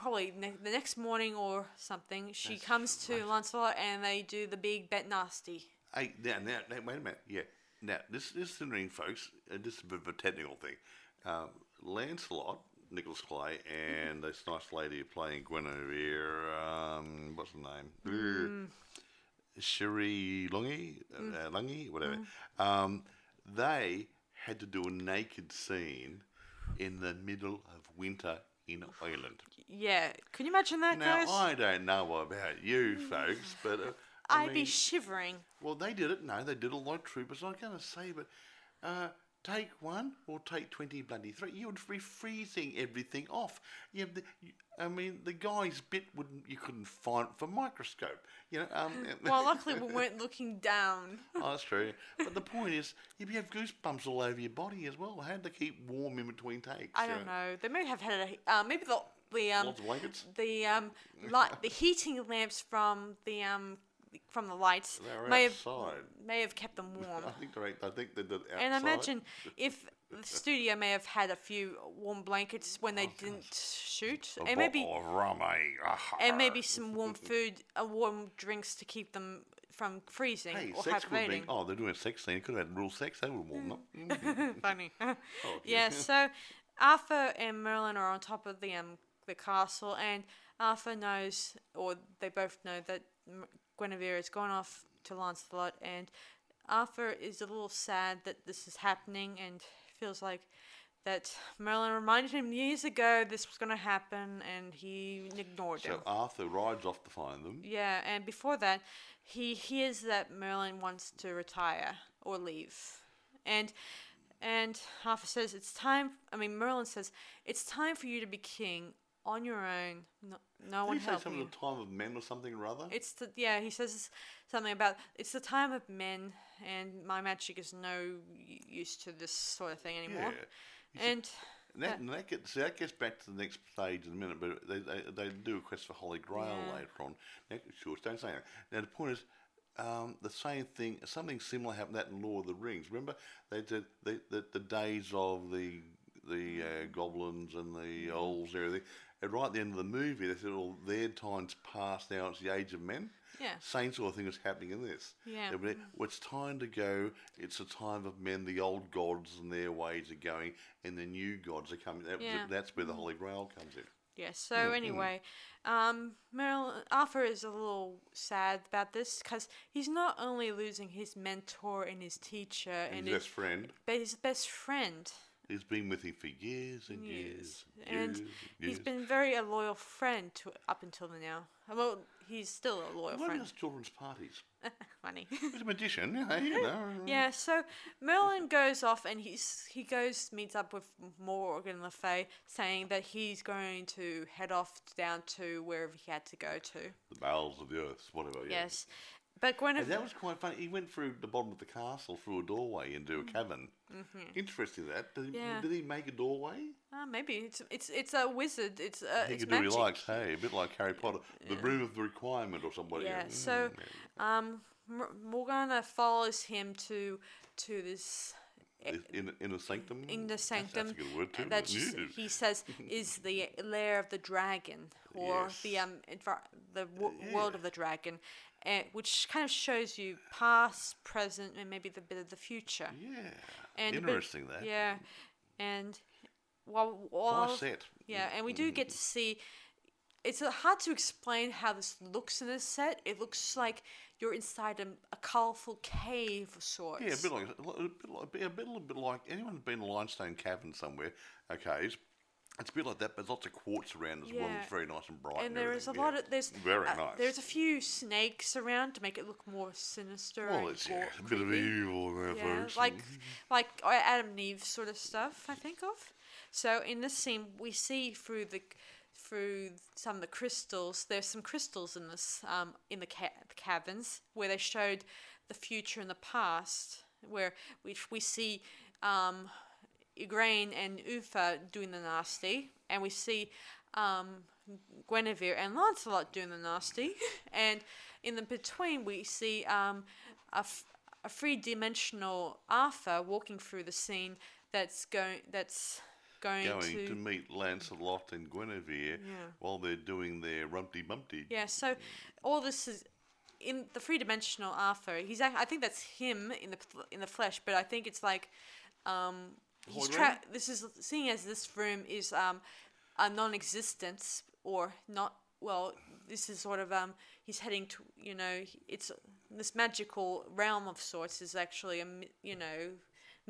Probably ne- the next morning or something, she That's comes to right. Lancelot and they do the big bet nasty. Hey, now, now, now, wait a minute. Yeah. Now, this, this is the ring, folks. Uh, this is a bit of a technical thing. Um, Lancelot, Nicholas Clay, and this nice lady playing Guinevere, um, what's her name? Uh, Cherie Lunghi, uh, Lunghi, whatever. Um, they had to do a naked scene in the middle of winter in Ireland. Yeah, can you imagine that, Now, guys? I don't know about you folks, but uh, I I'd be shivering. well, they did it. No, they did it like troopers. I'm going to say, but uh, take one or take 20 bloody three. You would be freezing everything off. You have the, you, I mean, the guy's bit wouldn't, you couldn't find it for microscope. You know, um, Well, luckily we weren't looking down. oh, that's true. But the point is, you'd have goosebumps all over your body as well. How to keep warm in between takes? I don't know. They may have had a uh, maybe the the um the um light the heating lamps from the um from the lights They're may have may have kept them warm. I think they're, I think they did outside. And imagine if the studio may have had a few warm blankets when they didn't shoot, A and maybe rum, eh? Ah, and maybe some warm food, uh, warm drinks to keep them from freezing Hey, or sex would be. Oh, they're doing a sex scene. Could have had real sex. They would have warmed up. Funny. okay. yeah, so Arthur and Merlin are on top of the um the castle, and Arthur knows, or they both know that Guinevere has gone off to Lancelot, and Arthur is a little sad that this is happening, and feels like that Merlin reminded him years ago this was going to happen, and he ignored him. So Arthur rides off to find them. Yeah, and before that, he hears that Merlin wants to retire or leave, and and Arthur says it's time. I mean, Merlin says it's time for you to be king on your own. No, no one he say something you. the time of men or something or other? It's the yeah. He says something about it's the time of men, and my magic is no use to this sort of thing anymore. Yeah. And that, and that, gets, that gets back to the next stage in a minute, but they, they, they do a quest for Holy Grail Yeah. later on. Now, sure, don't say that. Now, the point is, um, the same thing, something similar happened that in Lord of the Rings. Remember, they did the, the, the days of the the uh, goblins and the elves and everything. And right at the end of the movie, they said, "Well, their time's past now. It's the age of men." Yeah. Same sort of thing is happening in this. Yeah. It- It's time to go. It's a time of men. The old gods and their ways are going, and the new gods are coming. That, Yeah. That's where the mm. Holy Grail comes in. Yeah, so mm, mm. anyway, um, Merlin, Arthur is a little sad about this because he's not only losing his mentor and his teacher and, And his, his best friend, but his best friend. He's been with him for years and years. And years, he's years. been very a loyal friend to up until now. Well, he's still a loyal What friend. is children's parties? Funny. He's a magician, yeah, you know. Uh, yeah, so Merlin goes off and he's he goes meets up with Morgan Le Fay, saying that he's going to head off down to wherever he had to go to. The bowels of the earth, whatever. Yeah. Yes, but Guinevere. That was quite funny. He went through the bottom of the castle through a doorway into a cavern. Interesting that. Did he, Mm. Mm-hmm. Yeah. did he make a doorway? Uh, maybe it's it's it's a wizard. It's uh, He it's can do what he likes, hey, a bit like Harry Potter. The room of the requirement or somebody. Yeah. Mm, So, yeah. um, Mor- Morgana follows him to to this. in in a sanctum. In the sanctum, That's, a good word too. he says is the lair of the dragon, or the um the w- world of the dragon, uh, which kind of shows you past, present, and maybe the bit of the future. yeah. And bit- Interesting that. Yeah, and while while set. Yeah, and we do get to see. It's uh, hard to explain how this looks in this set. It looks like you're inside a, a colourful cave of sorts. Yeah, a bit like a bit like, a bit, a little bit like anyone's been in a limestone cavern somewhere. Okay, it's, a bit like that, but lots of quartz around as well. Yeah. It's very nice and bright. and there is a everything, lot yeah. of there's very uh, nice. There's a few snakes around to make it look more sinister. well, it's yeah, a bit of evil there Yeah, like like uh, Adam and Eve sort of stuff. I think of. So in this scene, we see through the through some of the crystals. There's some crystals in this um, in the, ca- the caverns where they showed the future and the past, where which we see um, Igraine and Uther doing the nasty, and we see um, Guinevere and Lancelot doing the nasty, and in the between we see um, a, f- a three-dimensional Arthur walking through the scene that's going that's going, going to, to meet Lancelot and Guinevere while they're doing their rumpty bumpty. yeah. So all this is in the three-dimensional Arthur. He's I think that's him in the in the flesh, but I think it's like um, he's tra- this is seeing as this room is um, a non-existence or not. Well, this is sort of um, he's heading to you know it's this magical realm of sorts is actually a you know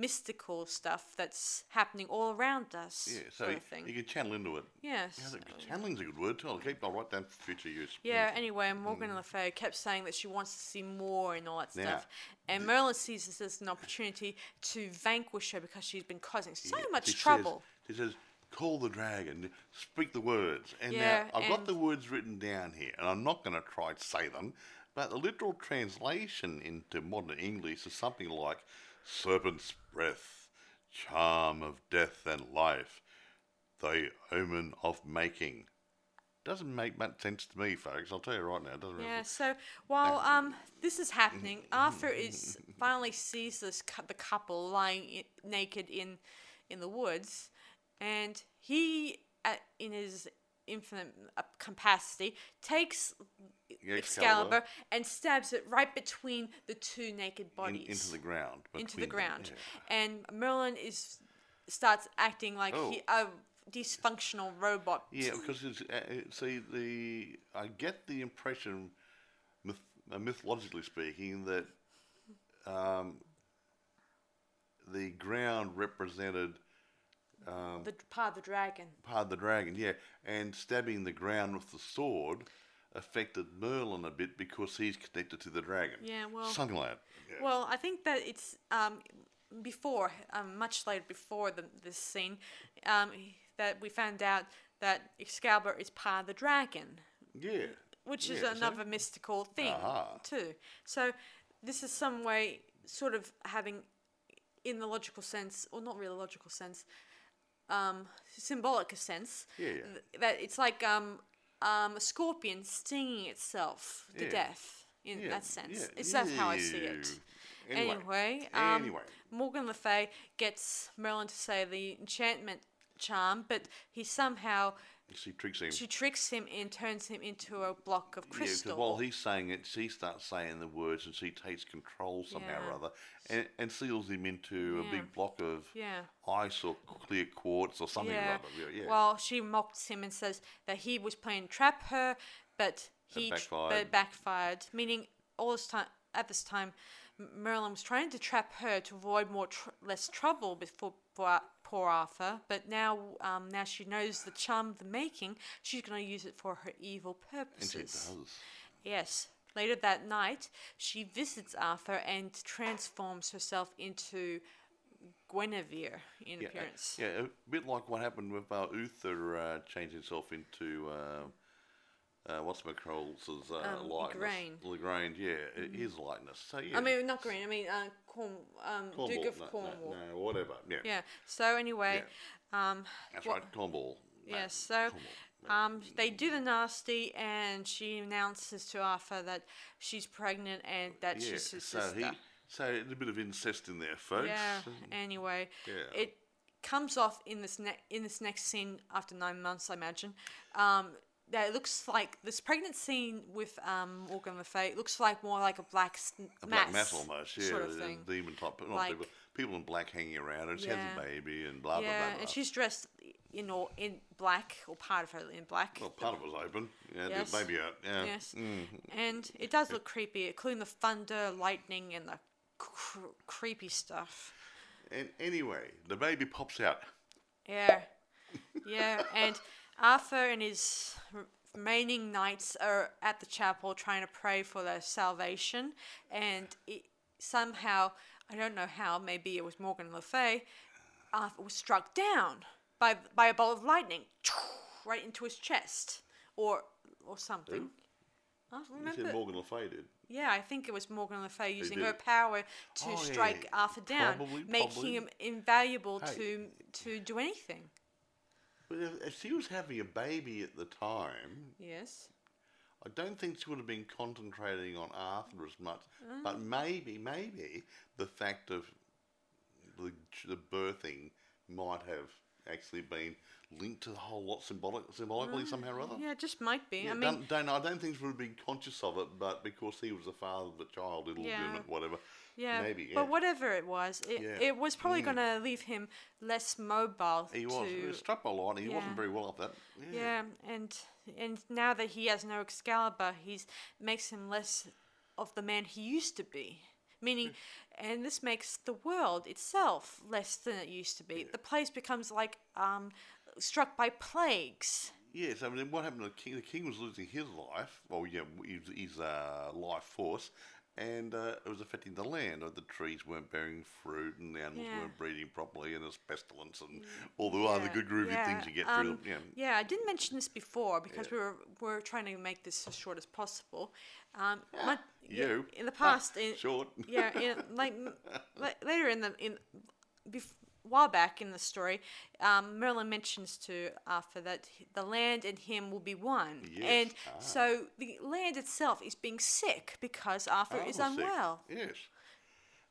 mystical stuff that's happening all around us. Yeah, so you, you can channel into it. yes. Yeah, channeling's a good word too. I'll keep. I'll write down for future use. Yeah, mm. anyway, Morgan mm. Le Fay kept saying that she wants to see more and all that Now, stuff. And Merlin sees this as an opportunity to vanquish her because she's been causing so Yeah, much he says- trouble. he says, "Call the dragon, speak the words." And Yeah, now I've got the words written down here, and I'm not going to try to say them, but the literal translation into modern English is something like "serpent's breath, charm of death and life, the omen of making." Doesn't make much sense to me, folks. I'll tell you right now. It doesn't. Yeah, so while um this is happening, Arthur is finally sees this cou- the couple lying i- naked in in the woods, and he, at, in his infinite uh, capacity, takes Excalibur. Excalibur and stabs it right between the two naked In- bodies into the ground. into the them, ground, yeah. and Merlin is starts acting like he a dysfunctional robot. Yeah, because it's, uh, see the I get the impression, myth, uh, mythologically speaking, that um, the ground represented the part of the dragon. part of the dragon. Yeah, and stabbing the ground with the sword affected Merlin a bit because he's connected to the dragon. Yeah, well- something like that. Yeah. Well, I think that it's um, before, um, much later before the, this scene, um, that we found out that Excalibur is part of the dragon, yeah. which is Yeah, so- another mystical thing Aha. too. So this is some way, sort of having, in the logical sense, or not really logical sense, um, symbolic sense, Yeah, yeah. th- that it's like um, a scorpion stinging itself to Yeah. death. in Yeah, that sense. yeah, It's that's how I see it. Anyway, Anyway, um, anyway. Morgan Le Fay gets Merlin to say the enchantment charm, but he somehow she tricks him. she tricks him and turns him into a block of Yeah, crystal. while he's saying it, she starts saying the words and she takes control somehow or other and, and seals him into a big block of yeah. ice or clear quartz or something or Yeah. other. Yeah, yeah. Well, she mocks him and says that he was playing trap her, but he tr- backfired. but backfired. Meaning, all this time at this time, M- Merlin was trying to trap her to avoid more tr- less trouble before for poor Arthur. But now, um, now she knows the charm of the making. She's going to use it for her evil purposes. and she does. Yes. Later that night, she visits Arthur and transforms herself into Guinevere in Yeah, uh, appearance. yeah, a bit like what happened with uh, Uther uh, changed himself into uh, uh, what's McCroll's uh, Um, likeness. Lagrange, yeah, i- his likeness. So yeah, I mean, not Green. I mean, uh, Corn, um, Cornwall, Duke of no, no, Cornwall. No, whatever. Yeah, Yeah. So anyway, um, that's what- right, Cornwall. No, yeah. So, Cornwall, um, they do the nasty, and she announces to Arthur that she's pregnant and that yeah, she's his so sister. he, so a bit of incest in there, folks. yeah. Anyway, Yeah. it comes off in this ne- in this next scene after nine months, I imagine. Um, that it looks like this pregnant scene with um, Morgan Le Fay looks like more like a black A mass black mass almost, yeah, sort of thing. demon type, not Like- people, people in black hanging around, and she has a baby, and blah blah yeah, blah. blah. and she's dressed in all in black or part of her in black. well, part of it was open, yeah, Yes. the baby out, yeah. Yes, Mm. and it does look creepy, including the thunder, lightning, and the cr- creepy stuff. And anyway, the baby pops out. Yeah, yeah, and Arthur and his remaining knights are at the chapel trying to pray for their salvation, and it, somehow I don't know how, maybe it was Morgan Le Fay, Arthur was struck down by by a bolt of lightning, right into his chest, or or something. I don't You remember. said Morgan Le Fay did. Yeah, I think it was Morgan Le Fay using her power to Oh, yeah, strike yeah. Arthur down, Probably, making probably. him invaluable Hey. to to do anything. But if, if she was having a baby at the time, Yes. I don't think she would have been concentrating on Arthur as much. Ah. But maybe, maybe the fact of the, the birthing might have actually been linked to the whole lot symbolic, symbolically mm. somehow or other. Yeah, it just might be. I mean, don't, don't, I don't think she would have been conscious of it, but because he was the father of the child, it'll Yeah. do it, whatever. yeah. maybe, yeah. But whatever it was, it, Yeah. it was probably mm. going to leave him less mobile. He was, he to, was struck by lightning. He Yeah. wasn't very well off that. Yeah, and and now that he has no Excalibur, he's makes him less of the man he used to be. Meaning, and this makes the world itself less than it used to be. The place becomes like um, struck by plagues. Yes, I mean, what happened to the king? The king was losing his life, well, yeah, his, his uh, life force, and uh, it was affecting the land. Uh, The trees weren't bearing fruit, and the animals Yeah. weren't breeding properly, and there's pestilence and all the other good groovy yeah, things you get um, through. them. Yeah, I didn't mention this before because Yeah. we were we were trying to make this as short as possible. Um, my- You in the past, in, short. yeah, in, like later in the in bef- while back in the story, um, Merlin mentions to Arthur that the land and him will be one, Yes, and ah. so the land itself is being sick because Arthur I is was sick. unwell. Yes,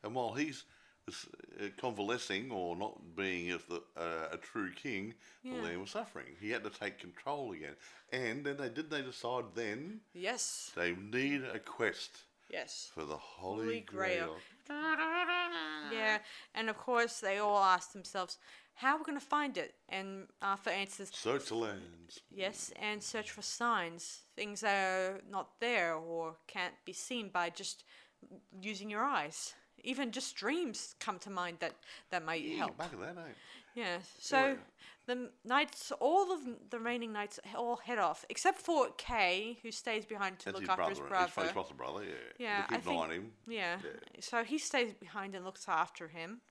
and while he's uh, convalescing or not being as the, uh, a true king, Yeah. the land was suffering. He had to take control again, and then they did they decide then Yes, they need a quest. yes. for the Holy, Holy Grail. Grail. Yeah, and of course they all ask themselves, "How are we going to find it?" And Arthur answers, Search the lands. "Yes, and search for signs, things that are not there or can't be seen by just using your eyes. Even just dreams come to mind that that might help." back of that, eh? Yeah. So Yeah. the knights, all of the remaining knights, all head off except for Kay, who stays behind to That's look his after brother. his His brother. foster brother, yeah. Yeah, They I an eye think- him. Yeah. Yeah. So he stays behind and looks after him.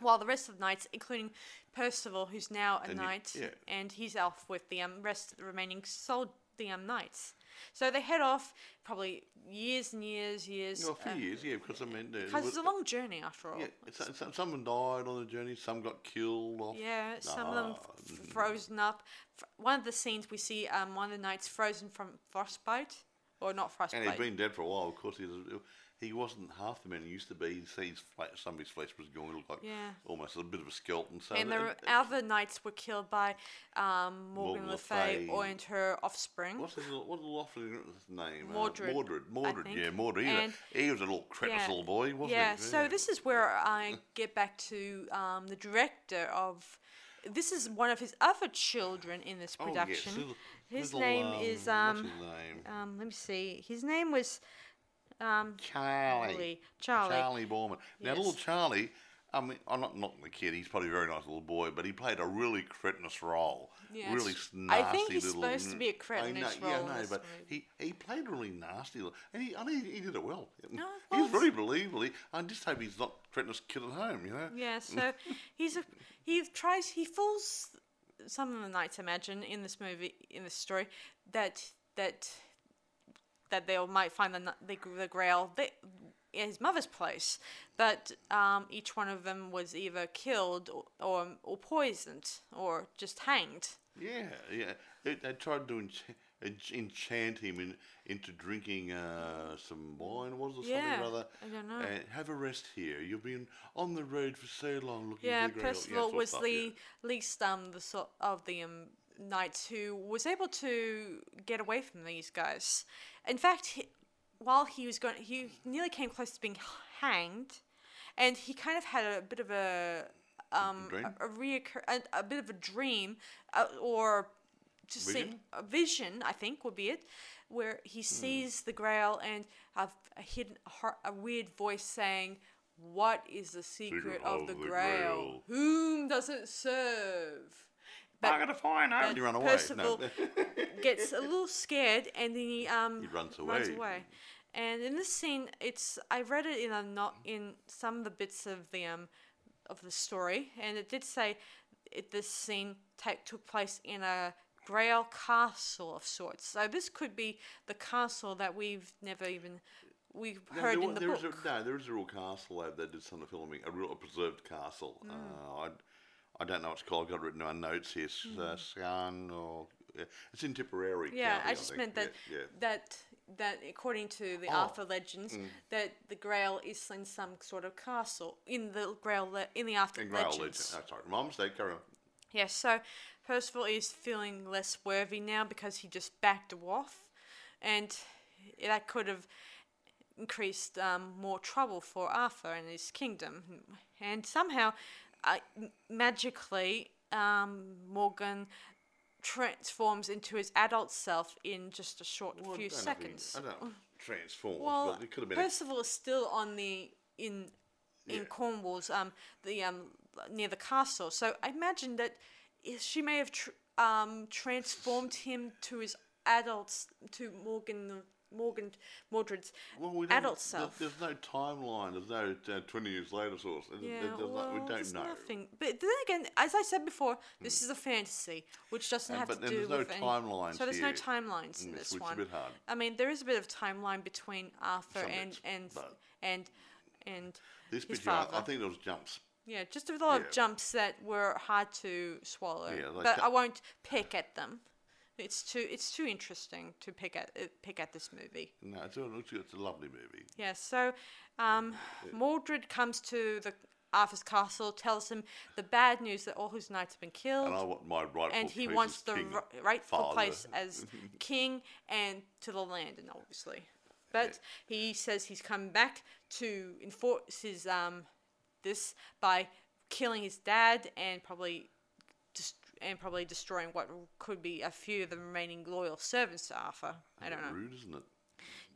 While the rest of the knights, including Percival, who's now a And he- knight, yeah. and he's off with the um, rest of the remaining soul the um, knights. So they head off probably years and years, years. Know, a few uh, years, yeah, because I mean, because was- it's a long journey after all. yeah, so, so, someone died on the journey, some got killed off. Yeah, some of them f- frozen up. One of the scenes we see um, one of the knights frozen from frostbite, or not frostbite. And he's been dead for a while. Of course, he was, he wasn't half the man he used to be. See, his fle- some of his flesh was going to look like Yeah. almost a bit of a skeleton. So and the other knights were killed by um, Morgan Morgan Le Fay Fay. and her offspring. What's his what's name? Mordred, Uh, Mordred. Mordred. Yeah, Mordred. He, was And- a, he was a little cretinous Yeah. little boy, wasn't yeah, he? so this is where I get back to um, the director of. This is one of his other children in this Oh, yes, production. his little, name um, is what's um, his name? um, let me see. His name was um, Charlie. Charlie. Charlie Boorman. Now, Yes. little Charlie, I mean, I'm not knocking the kid. He's probably a very nice little boy, but he played a really cretinous role. Yes. Really I think he's little. supposed to be a I cretinous know, yeah, role I know, but movie. he, he played really nasty, and he, I mean, he did it well. No, he was well, very believable. I just hope he's not cretinous kid at home, you know. Yeah, so he's a he tries he fools some of the knights, imagine, in this movie in this story that that that they might find the the, the Grail they, at his mother's place, but um, each one of them was either killed or, or or poisoned or just hanged. Yeah, yeah. They, they tried to enchant, enchant him in, into drinking uh, some wine, was it Yeah, something or other? I don't know. And have a rest here. You've been on the road for so long looking Yeah, for the grail. Percival yeah, of was stuff, the yeah. least um the sort of the um knights who was able to get away from these guys. In fact, he, while he was going, he nearly came close to being hanged, and he kind of had a bit of a um a, a reoccur a, a bit of a dream, uh, or just Vision? a vision. I think would be it. Where he Hmm. sees the Grail and a, a hidden, a, a weird voice saying, "What is the secret, of, the, Grail? Whom does it serve?" I'm gonna find out. but You run away. Percival No. gets a little scared and then he um He runs runs away. away. And in this scene, it's I read it in a not in some of the bits of the um of the story, and it did say it, this scene ta- took place in a Grail castle of sorts. So this could be the castle that we've never even we've No, heard there, in the there book. Is a, no, there is a real castle there that did some of the filming, a real a preserved castle. Mm. Uh, I, I don't know what it's called. I've got it written in my notes here. S- Uh, Scan or yeah, it's in Tipperary. Mm. Yeah, County, I just think. meant that Yeah, yeah. that that according to the Oh. Arthur legends, that the Grail is in some sort of castle in the Grail le- in the Arthur In Grail legends. Legend. Oh, sorry, my mistake. Carry on. Yes, so Percival is feeling less worthy now because he just backed off, and that could have increased um, more trouble for Arthur and his kingdom. And somehow, uh, magically, um, Morgan transforms into his adult self in just a short Well, few don't know seconds. I don't know. Transforms, Well, but it could have been. a- is still on the in in Yeah. Cornwall's um the um near the castle. So I imagine that she may have tr- um transformed him to his adults to Morgan Morgan Mordred's well, we adult self. There's no timeline. There's no uh, 20 years later source. There's- yeah, there's no- well, we don't know. nothing. But then again, as I said before, this is a fantasy, which doesn't And- have but to then do there's no with any. timelines So there's no here. timelines in Mm, this which is a one. bit hard. I mean, there is a bit of timeline between Arthur Some and bits, and and and This his bit, here, I, think there was jumps. Yeah, just a lot Yeah. of jumps that were hard to swallow. Yeah, like but I won't pick at them. It's too it's too interesting to pick at uh, pick at this movie. No, it's a, it's a- lovely movie. Yeah, so um, Mordred comes to the Arthur's castle, tells him the bad news that all his knights have been killed, And I want my rightful and he wants the ri- rightful father. place as king and to the land, and obviously. But he says he's come back to enforce his um this by killing his dad and probably and probably destroying what could be a few of the remaining loyal servants to Arthur. I don't know. Rude, isn't it?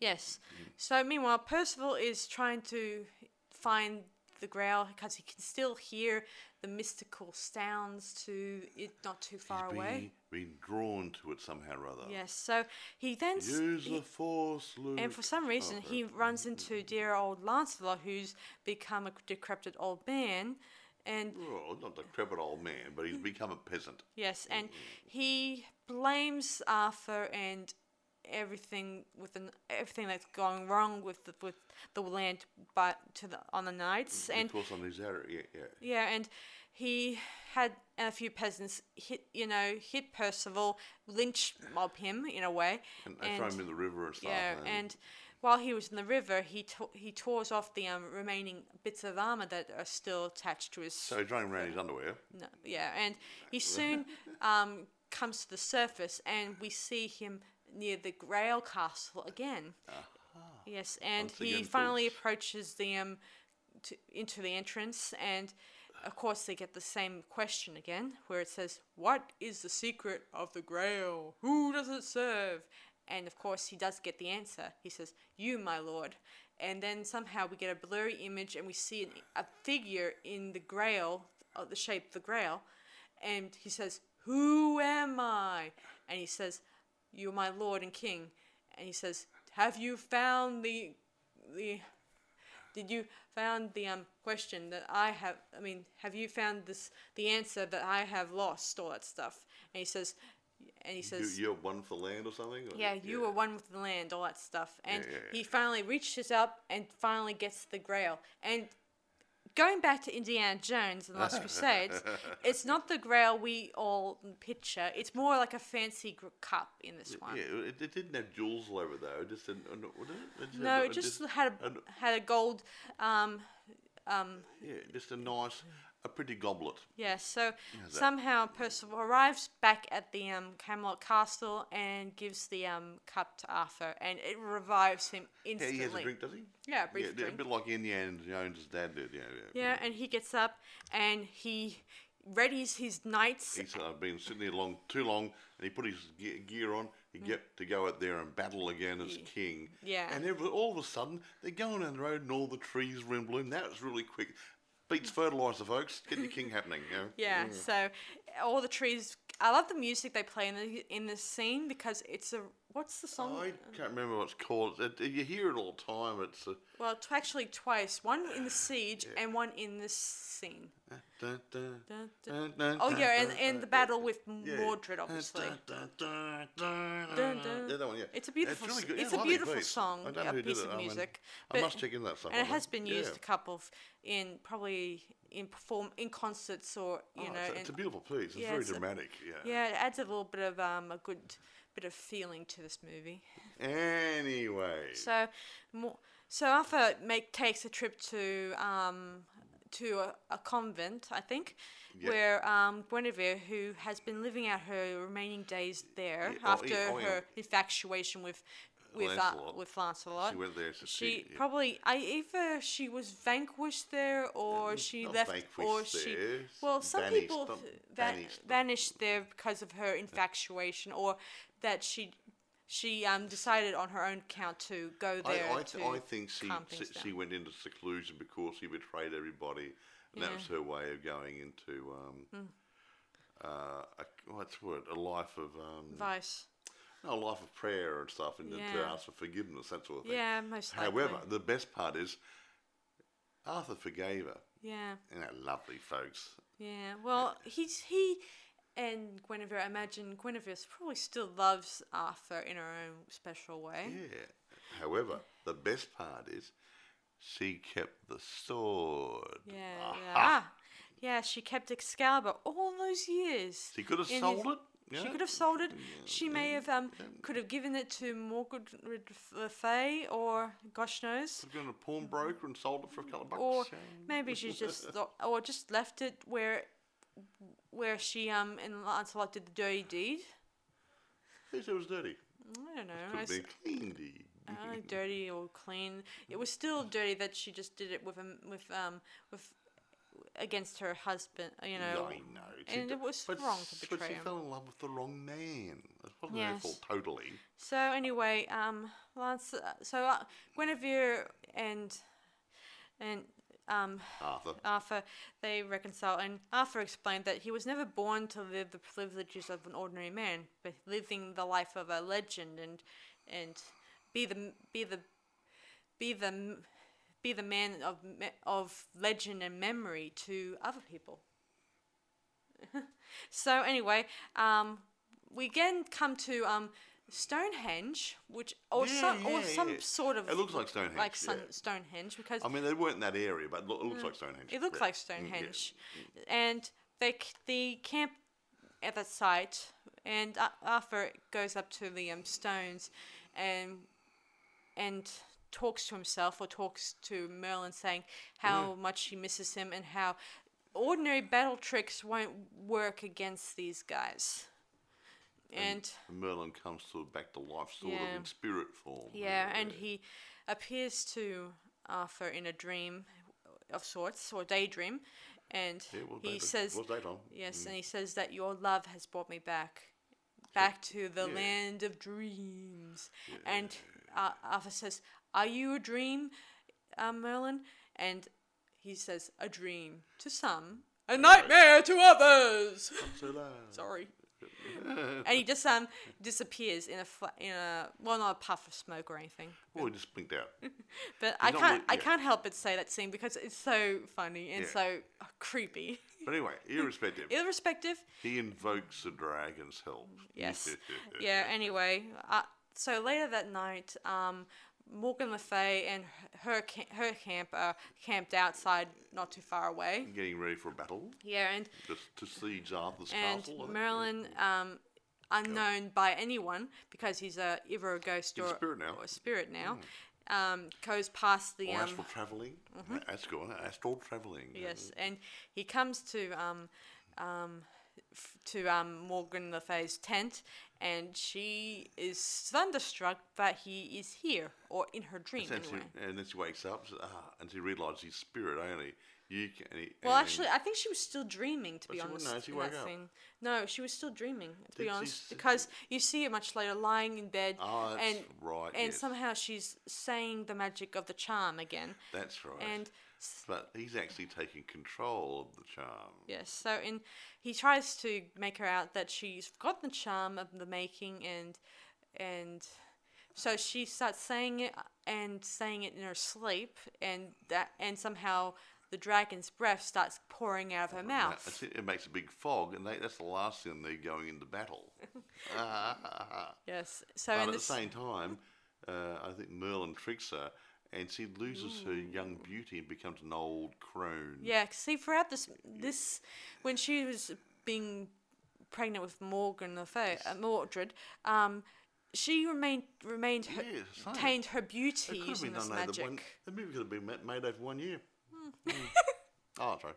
Yes. Mm. So meanwhile, Percival is trying to find the Grail because he can still hear the mystical sounds to it not too far He's away. Been, been drawn to it somehow or other. Yes. So he then Use he- the force, Luke. and for some oh, reason Oh, he runs into dear old Lancelot, who's become a decrepit old man, and well, not the decrepit old man, but he's mm. become a peasant. Yes, and mm-hmm. he blames Arthur and everything with the, everything that's going wrong with the, with the land, but to the on the knights, mm, and of course, on his area, yeah, yeah. yeah, and he had a few peasants hit, you know, hit Percival, lynch mob him in a way, And they throw him in the river and stuff. yeah, and while he was in the river, he to- he tores off the um, remaining bits of armor that are still attached to his. so he's running around his underwear. no, yeah, and he soon um, comes to the surface, and we see him near the Grail Castle again. Yes, and Once he again, finally folks. approaches the um, to, into the entrance, and of course they get the same question again, where it says, "What is the secret of the Grail? Who does it serve?" And of course he does get the answer. He says, "You, my lord." And then somehow we get a blurry image, and we see an, a figure in the Grail, of the shape of the Grail, and he says, "Who am I?" And he says, "You're my lord and king." And he says, "Have you found the the did you found the um question that I have I mean, have you found this the answer that I have lost, all that stuff?" And he says and he You, says you're one for land or something? Or- yeah, you were one with the land, all that stuff. And yeah, yeah. he finally reaches up and finally gets the grail. And going back to Indiana Jones and the Last Crusades, it's not the grail we all picture. It's more like a fancy gr- cup in this one. Yeah, it, it didn't have jewels all over though. It just uh, no, it? It just No, had- it just had a had a gold. Um, um, yeah, just a nice, a pretty goblet. yeah, so somehow Percival arrives back at the um, Camelot Castle and gives the um, cup to Arthur, and it revives him instantly. Yeah, he has a drink, does he? Yeah, a brief yeah, drink. a bit like Indiana Jones' dad did. Yeah, yeah. Yeah, and he gets up and he readies his knights. He's uh, been sitting there long, too long, and he put his gear on. He get to go out there and battle again as king. Mm. Yeah. And every, all of a sudden, they're going down the road, and all the trees are in bloom. That was really quick. Beats fertilizer, folks. Get your king happening. You know? Yeah, mm. so all the trees. I love the music they play in the in this scene because it's a what's the song? I can't remember what it's called. It, you hear it all the time. It's uh, Well, it's actually twice. One in the siege and one in this scene. dun, dun, Dun, Oh yeah, and, and the battle with Yeah. Mordred, obviously. Yeah, that one, yeah. It's a beautiful really good. it's Yeah, a beautiful piece. song, I don't know a who did piece it. of I mean, music, I must check in that somewhere. And it has been used yeah. a couple of in probably in perform in concerts or you Oh, know. it's, a- it's a beautiful piece. It's yeah, very it's a- dramatic. yeah. yeah, it adds a little bit of um a good bit of feeling to this movie. Anyway. So, so Arthur make takes a trip to um to a, a convent, I think, Yeah. where um Guinevere, who has been living out her remaining days there Yeah, oh, after yeah, oh, yeah. her infatuation with with Lancelot. Uh, with Lancelot. She went there to She see- yeah. probably I either she was vanquished there or she not left or she well some banished, people not va- banished. vanished there because of her infatuation or that she she um decided on her own account to go there I, to th- I think she, she she went into seclusion because he betrayed everybody, and that was her way of going into um, Hmm. uh, a, what's the word? A life of um, vice no, a life of prayer and stuff, and to ask for forgiveness, that sort of thing. yeah most likely. However, the best part is Arthur forgave her. yeah Isn't that lovely, folks? yeah well he's he and Guinevere I imagine Guinevere probably still loves Arthur in her own special way Yeah. However, the best part is she kept the sword. Yeah, yeah. Ah, yeah, she kept Excalibur all those years. She could have in sold his- it. Yeah. She could have sold it. She may have um could have given it to Morgan Le Fay or gosh knows. Could have gone to a pawnbroker and sold it for a couple of bucks. Or maybe she just thought, or just left it where where she um and Lancelot did the dirty deed. Who said it was dirty? I don't know. It Could I have s- clean deed. I don't know, dirty or clean. It was still dirty that she just did it with um with um with against her husband. You know. I know. She and d- it was but, wrong s- to But she him. fell in love with the wrong man. It wasn't her Yes. fault totally. So anyway, um, Lance, uh, so uh, Guinevere and and um, Arthur. Arthur they reconcile, and Arthur explained that he was never born to live the privileges of an ordinary man, but living the life of a legend and and be the be the be the be the man of of legend and memory to other people. so anyway, um, we again come to um, Stonehenge, which or Yeah, some or some yeah. sort of It looks like Stonehenge, like Sun- yeah. Stonehenge because I mean, they weren't in that area, but it loo- it looks like Stonehenge. it looks Yeah. like Mm, yeah. Stonehenge, and they the camp at that site, and uh, Arthur goes up to the um, stones, and and talks to himself or talks to Merlin, saying how much he misses him and how ordinary battle tricks won't work against these guys. And Merlin comes to back to life, sort Yeah. of in spirit form. yeah, and he appears to Arthur in a dream of sorts or daydream, and Yeah, well, he David- says, on? Yes, and he says that your love has brought me back, back to the Yeah. land of dreams. And uh, Arthur says, "Are you a dream, uh, Merlin?" And he says, "A dream to some, a nightmare to others." Sorry. And he just um disappears in a fla- in a well not a puff of smoke or anything. Oh, he just blinked out. But I not can't I yeah. can't help but say that scene because it's so funny and Yeah. so uh, creepy. But anyway, irrespective, Irrespective, he invokes the dragon's help. Yes. yeah. Anyway, uh, so later that night, um, Morgan Le Fay and her her camp are camped outside, not too far away. Getting ready for a battle. Yeah, and Just to siege Arthur's and castle. Think. Merlin, um, unknown by anyone because he's a either a ghost He's a or spirit now. or a spirit now, um, goes past the Or um, astral travelling. That's good. Astral travelling. Yes, and he comes to um, um, f- to um, Morgan Le Fay's tent, and she is thunderstruck that he is here or in her dream And, anyway. she, and then she wakes up says, ah, and she realises he's spirit only. You can. and he- Well, and- actually, I think she was still dreaming. To be honest, know, she woke up. No, she was still dreaming. To be Did she honest, because you see her much later, lying in bed, Oh, and right, and yes. somehow she's saying the magic of the charm again. That's right. And but he's actually taking control of the charm. Yes. So in he tries to make her out that she's forgotten the charm of the making and and so she starts saying it and saying it in her sleep and that and somehow the dragon's breath starts pouring out of her mouth. it, it makes a big fog, and they, that's the last thing they're going into battle. Ah, Yes. So but at the same time, uh, I think Merlin tricks her, and she loses her young beauty and becomes an old crone. yeah, see throughout this this when she was being pregnant with Morgan Le Fay, uh, Mordred, um, she remained remained her, Yeah, same. retained her It beauty could have using been this done over magic. one. The movie could have been ma- made over one year. Mm. oh, sorry.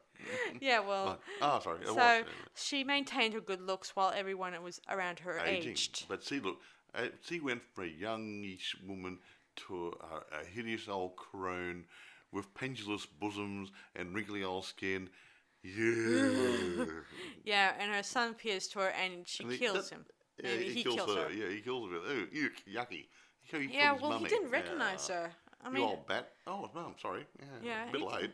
Yeah, well, Oh, sorry. It so was, uh, she maintained her good looks while everyone that was around her aging. aged. But see, look, uh, she went from a youngish woman to a, a hideous old crone with pendulous bosoms and wrinkly old skin. Yeah. Yeah, and her son appears to her and she And he- kills that- him. Yeah, Maybe he, he kills, kills her. her. Yeah, he kills her. Ooh, yuck, yucky. He, he Yeah, well, mummy. he didn't recognize Yeah. her. I you mean, old bat. Oh, no, I'm sorry. Yeah, Yeah, a bit late.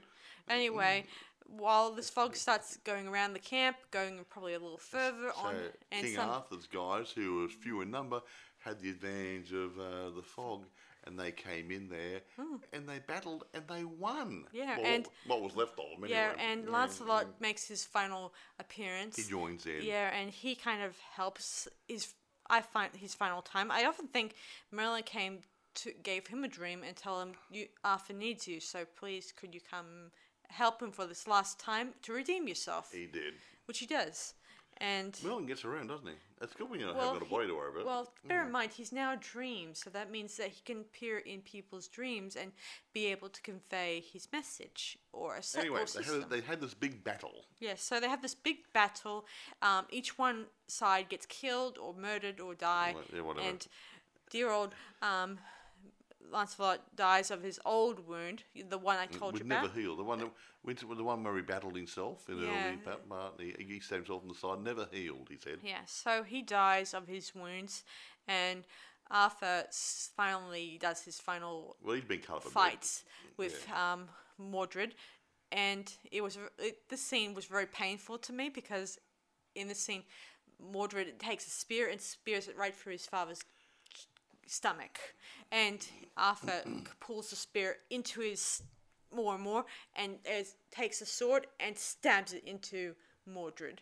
anyway, while this fog starts going around the camp, going probably a little further So on, and King Arthur's guys, who was few in number, had the advantage of uh, the fog, and they came in there hmm. and they battled and they won. Yeah, Well, and- what was left of them anyway. yeah, and Lancelot mm. makes his final appearance. he joins in. Yeah, and he kind of helps his. I find his final time. I often think Merlin came to gave him a dream and tell him you Arthur needs you, so please could you come help him for this last time to redeem yourself, He did. which he does. And Merlin gets around, doesn't he? It's good when you Well, have got a body to worry about. well, bear in mind he's now a dream, so that means that he can appear in people's dreams and be able to convey his message or a set anyway, or they had, they had this big battle. Yes, so they have this big battle. Um, each one side gets killed or murdered or die. Yeah, whatever. And dear old um, Lancelot dies of his old wound, the one I told Would you never about. heal. The one that went to, the one where he battled himself in the Yeah. early pa- part. He, he stabbed himself on the side. Never healed. He said. Yeah, so he dies of his wounds, and Arthur finally does his final Well, he'd been cut up a bit. fights with um, Mordred, and it was it, this scene was very painful to me because in this scene, Mordred takes a spear and spears it right through his father's stomach, and Arthur pulls the spear into his more and more, and as, takes a sword and stabs it into Mordred,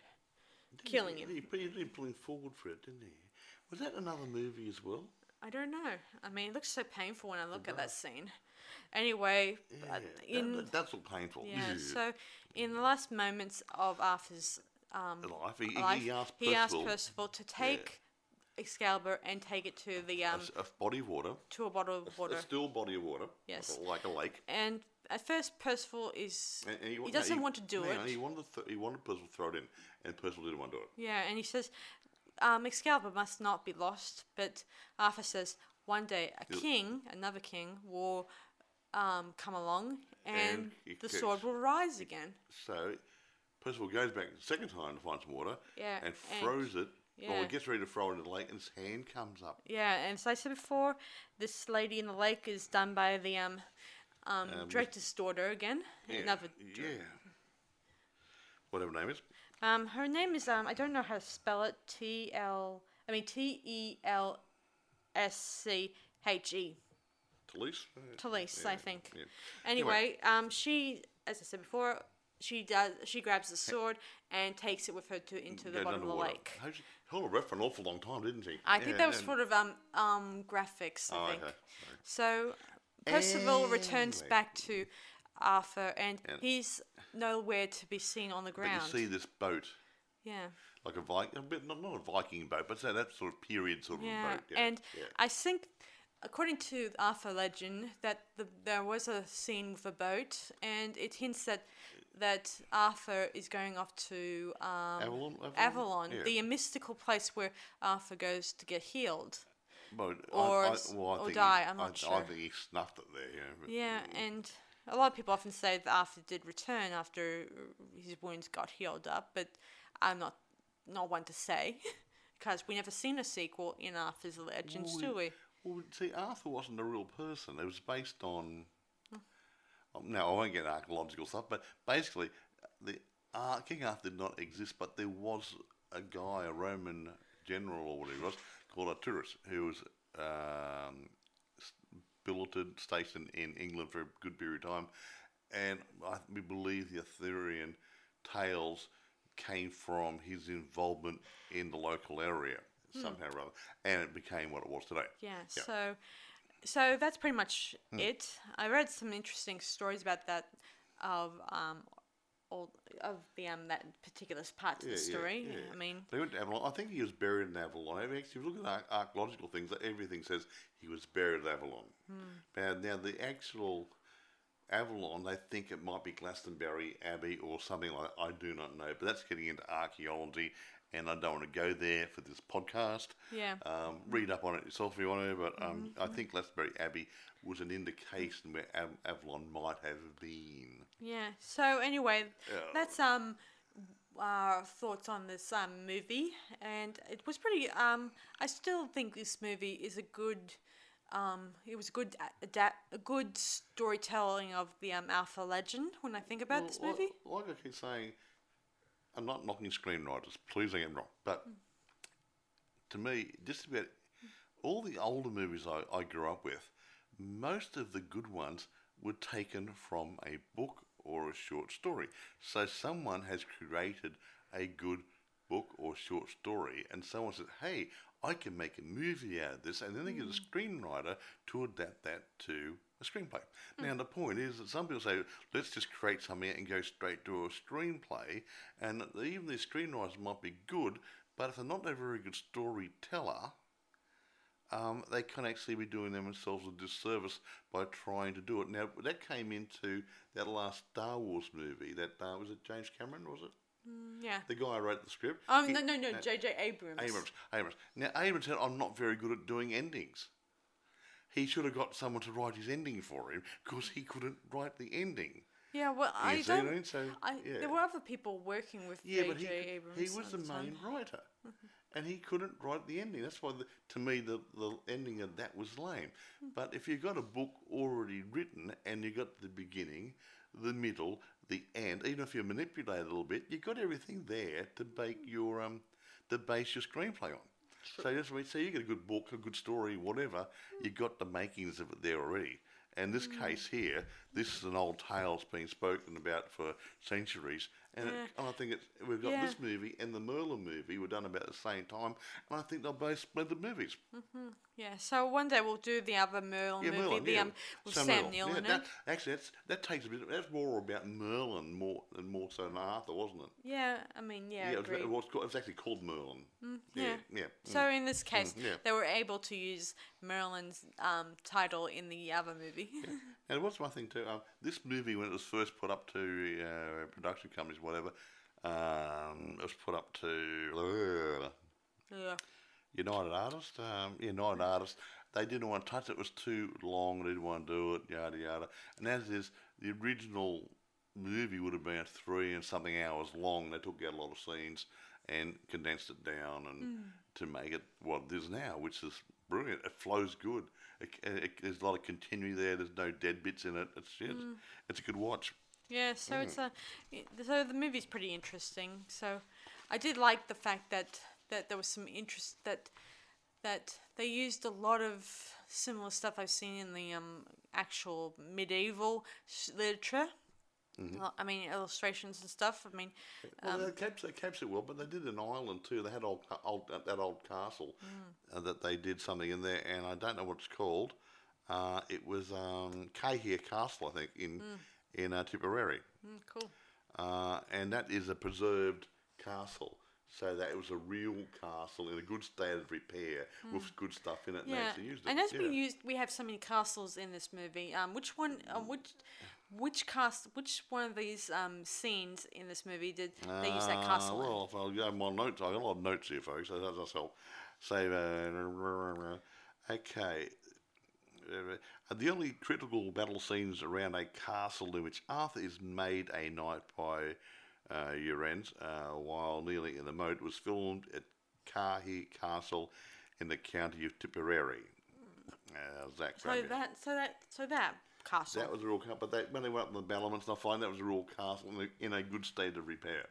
killing him. He, he him forward for it, didn't he? Was that another movie as well? I don't know. I mean, it looks so painful when I look at that scene. Anyway, Yeah, in that, that's all painful. Yeah, so in the last moments of Arthur's um, life. He, he- life, he asked he asked Percival Percival to take Excalibur and take it to the a, um s- a body of water, to a bottle of water. a still body of water, Yes. like a lake. And at first, Percival is And, and he wa- doesn't no, want to do no, it. He wanted, th- he wanted Percival to throw it in, and Percival didn't want to do it. Yeah, and he says, um, Excalibur must not be lost. But Arthur says, one day a He'll- king, another king, will um, come along and, And the sword will rise again. So Percival goes back the second time to find some water Yeah, and and- throws it. Yeah. he gets ready to throw it into the lake, and his hand comes up. Yeah, and as I said before, this lady in the lake is done by the um, um, Um, director's daughter again. Yeah, Another. yeah. Whatever her name is. Um, her name is um, I don't know how to spell it. T L. I mean T E L S C H E. Talise? Talise, I think. yeah. Anyway, um, she, as I said before, she does. She grabs the sword and takes it with her to into the Goes bottom of the underwater. lake. She held her breath for an awful long time, didn't she? I think that was sort of um um graphics. I Oh, think. okay. So Percival returns Anyway. back to Arthur, and, And- he's nowhere to be seen on the But you see this boat, yeah, like a Viking, a bit, not, not a Viking boat, but that, that sort of period sort of yeah, boat. and yeah. I think. According to the Arthur legend, that the, there was a scene with a boat, and it hints that that Arthur is going off to um, Avalon? Avalon, Yeah. the mystical place where Arthur goes to get healed. But or I, I, well, I or die, He, I'm not I, I think he snuffed it there. Yeah, Yeah, and a lot of people often say that Arthur did return after his wounds got healed up, but I'm not not one to say because we never seen a sequel in Arthur's Legends, Well, do we? Well, see, Arthur wasn't a real person. It was based on. Now, I won't get archaeological stuff, but basically, the uh, King Arthur did not exist, but there was a guy, a Roman general or whatever he was, called Arturus, who was um, billeted, stationed in England for a good period of time, and I, we believe the Arthurian tales came from his involvement in the local area somehow or other, and it became what it was today. Yeah, Yeah. So, so that's pretty much it. I read some interesting stories about that of um, all of the um that particular part of Yeah, the story. yeah. I mean, They went to Avalon. I think he was buried in Avalon. I mean, Actually, if you look at ar- archaeological things, everything says he was buried at Avalon. Now, now the actual Avalon, they think it might be Glastonbury Abbey or something like that. I do not know, but that's getting into archaeology, and I don't want to go there for this podcast. Yeah. Um, read up on it yourself if you want to, but um, I think Glastonbury Abbey was an indication where Av- Avalon might have been. Yeah. So anyway, Yeah. that's um our thoughts on this um movie, and it was pretty. Um, I still think this movie is a good. Um, it was a good adapt, a good storytelling of the um Arthur Legend. When I think about Well, this like- movie, Like, I keep saying, I'm not knocking screenwriters. Please don't get me wrong. But to me, just about all the older movies I, I grew up with, most of the good ones were taken from a book or a short story. So someone has created a good book or short story, and someone said, "Hey, I can make a movie out of this," and then they get a hmm. screenwriter to adapt that to a screenplay. Now the point is that some people say, "Let's just create something and go straight to a screenplay," and even the screenwriters might be good, but if they're not a very good storyteller, um, they can actually be doing themselves a disservice by trying to do it. Now that came into that last Star Wars movie. That uh, was it James Cameron, was it? yeah. The guy who wrote the script. Oh He- no no no, J.J. Abrams. Abrams. Abrams. Now Abrams said, "I'm not very good at doing endings." He should have got someone to write his ending for him because he couldn't write the ending. Yeah, well, I You see what I don't. mean? So, I, yeah. There were other people working with Yeah, but he, Abrams. he was the the time. main writer, and he couldn't write the ending. That's why, the, to me, the, the ending of that was lame. But if you've got a book already written and you've got the beginning, the middle, the end, even if you manipulate it a little bit, you've got everything there to bake your um, to base your screenplay on. So that's what so you get a good book, a good story, whatever. Hmm. You got the makings of it there already. And this hmm. case here, this is an old tale that's been spoken about for centuries, And, it, and I think it's we've got Yeah. this movie and the Merlin movie were done about the same time, and I think they're both splendid movies. Yeah, so one day we'll do the other Merlin movie, the yeah. um with Sam, Neill in that, it. Actually, that's, that takes a bit. That's more about Merlin more and more so than Arthur, wasn't it? Yeah, I mean, yeah, it was, it was, called, it was actually called Merlin. yeah. yeah, yeah. mm. So in this case, yeah. they were able to use Merlin's um, title in the other movie. And what's one thing too? Um, this movie, when it was first put up to uh, production companies, whatever, um, it was put up to uh, yeah. United Artists. Um, United Artists. They didn't want to touch it. It was too long. They didn't want to do it. Yada yada. And as is, the original movie would have been three and something hours long. They took out a lot of scenes and condensed it down and to make it what it is now, which is brilliant. It flows good. It, it, there's a lot of continuity there. There's no dead bits in it. It's it's, it's a good watch. Yeah, so it's a so the movie's pretty interesting. So I did like the fact that that there was some interest that that they used a lot of similar stuff I've seen in the um actual medieval literature. Well, I mean illustrations and stuff. I mean, Well, they kept it well, but they did in Ireland too. They had old, old that old castle uh, that they did something in there, and I don't know what it's called. Uh, it was um, Cahir Castle, I think, in in uh, Tipperary, mm, cool. uh, and that is a preserved castle. So that it was a real castle in a good state of repair with good stuff in it, and they Yeah, actually used it. and as yeah. we used, we have so many castles in this movie. Um, which one? Um, which which cast? Which one of these um scenes in this movie did they use that Uh, castle? in? Well, if I'll go my notes, I've got a lot of notes here, folks. So that's help. Say, uh, okay. Uh, the only critical battle scenes around a castle in which Arthur is made a knight by uh, Uryens uh, while kneeling in the moat was filmed at Cahir Castle in the county of Tipperary. Uh, Zach so that so that so that castle. That was a real castle, but they, when they went up in the battlements, I find that was a real castle in a, in a good state of repair.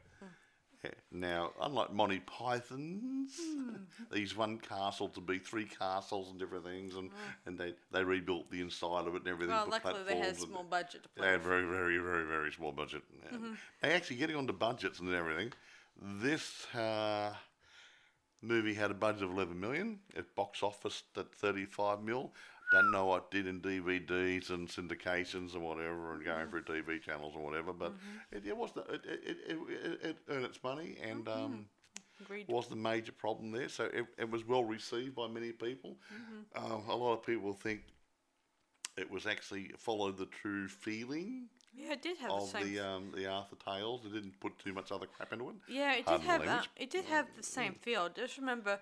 Yeah. Now, unlike Monty Python's, hmm. they used one castle to be three castles and different things, and, hmm. and they, they rebuilt the inside of it and everything. well, luckily they had a small budget to they had very, very, very, very small budget. Mm-hmm. Yeah. Now, actually, getting on to budgets and everything, this uh, movie had a budget of 11 million. It box office at 35 mil. Don't know what it did in DVDs and syndications and whatever, and going through TV channels or whatever. But it, it was the, it, it, it, it, it earned its money and. Um, Agreed. was the major problem there. So it, it was well received by many people. Um, a lot of people think it was actually followed the true feeling Yeah, it did have the of same. the um, the Arthur tales. It didn't put too much other crap into it. yeah, it did pardon the have. Uh, it did have the same feel. Just remember,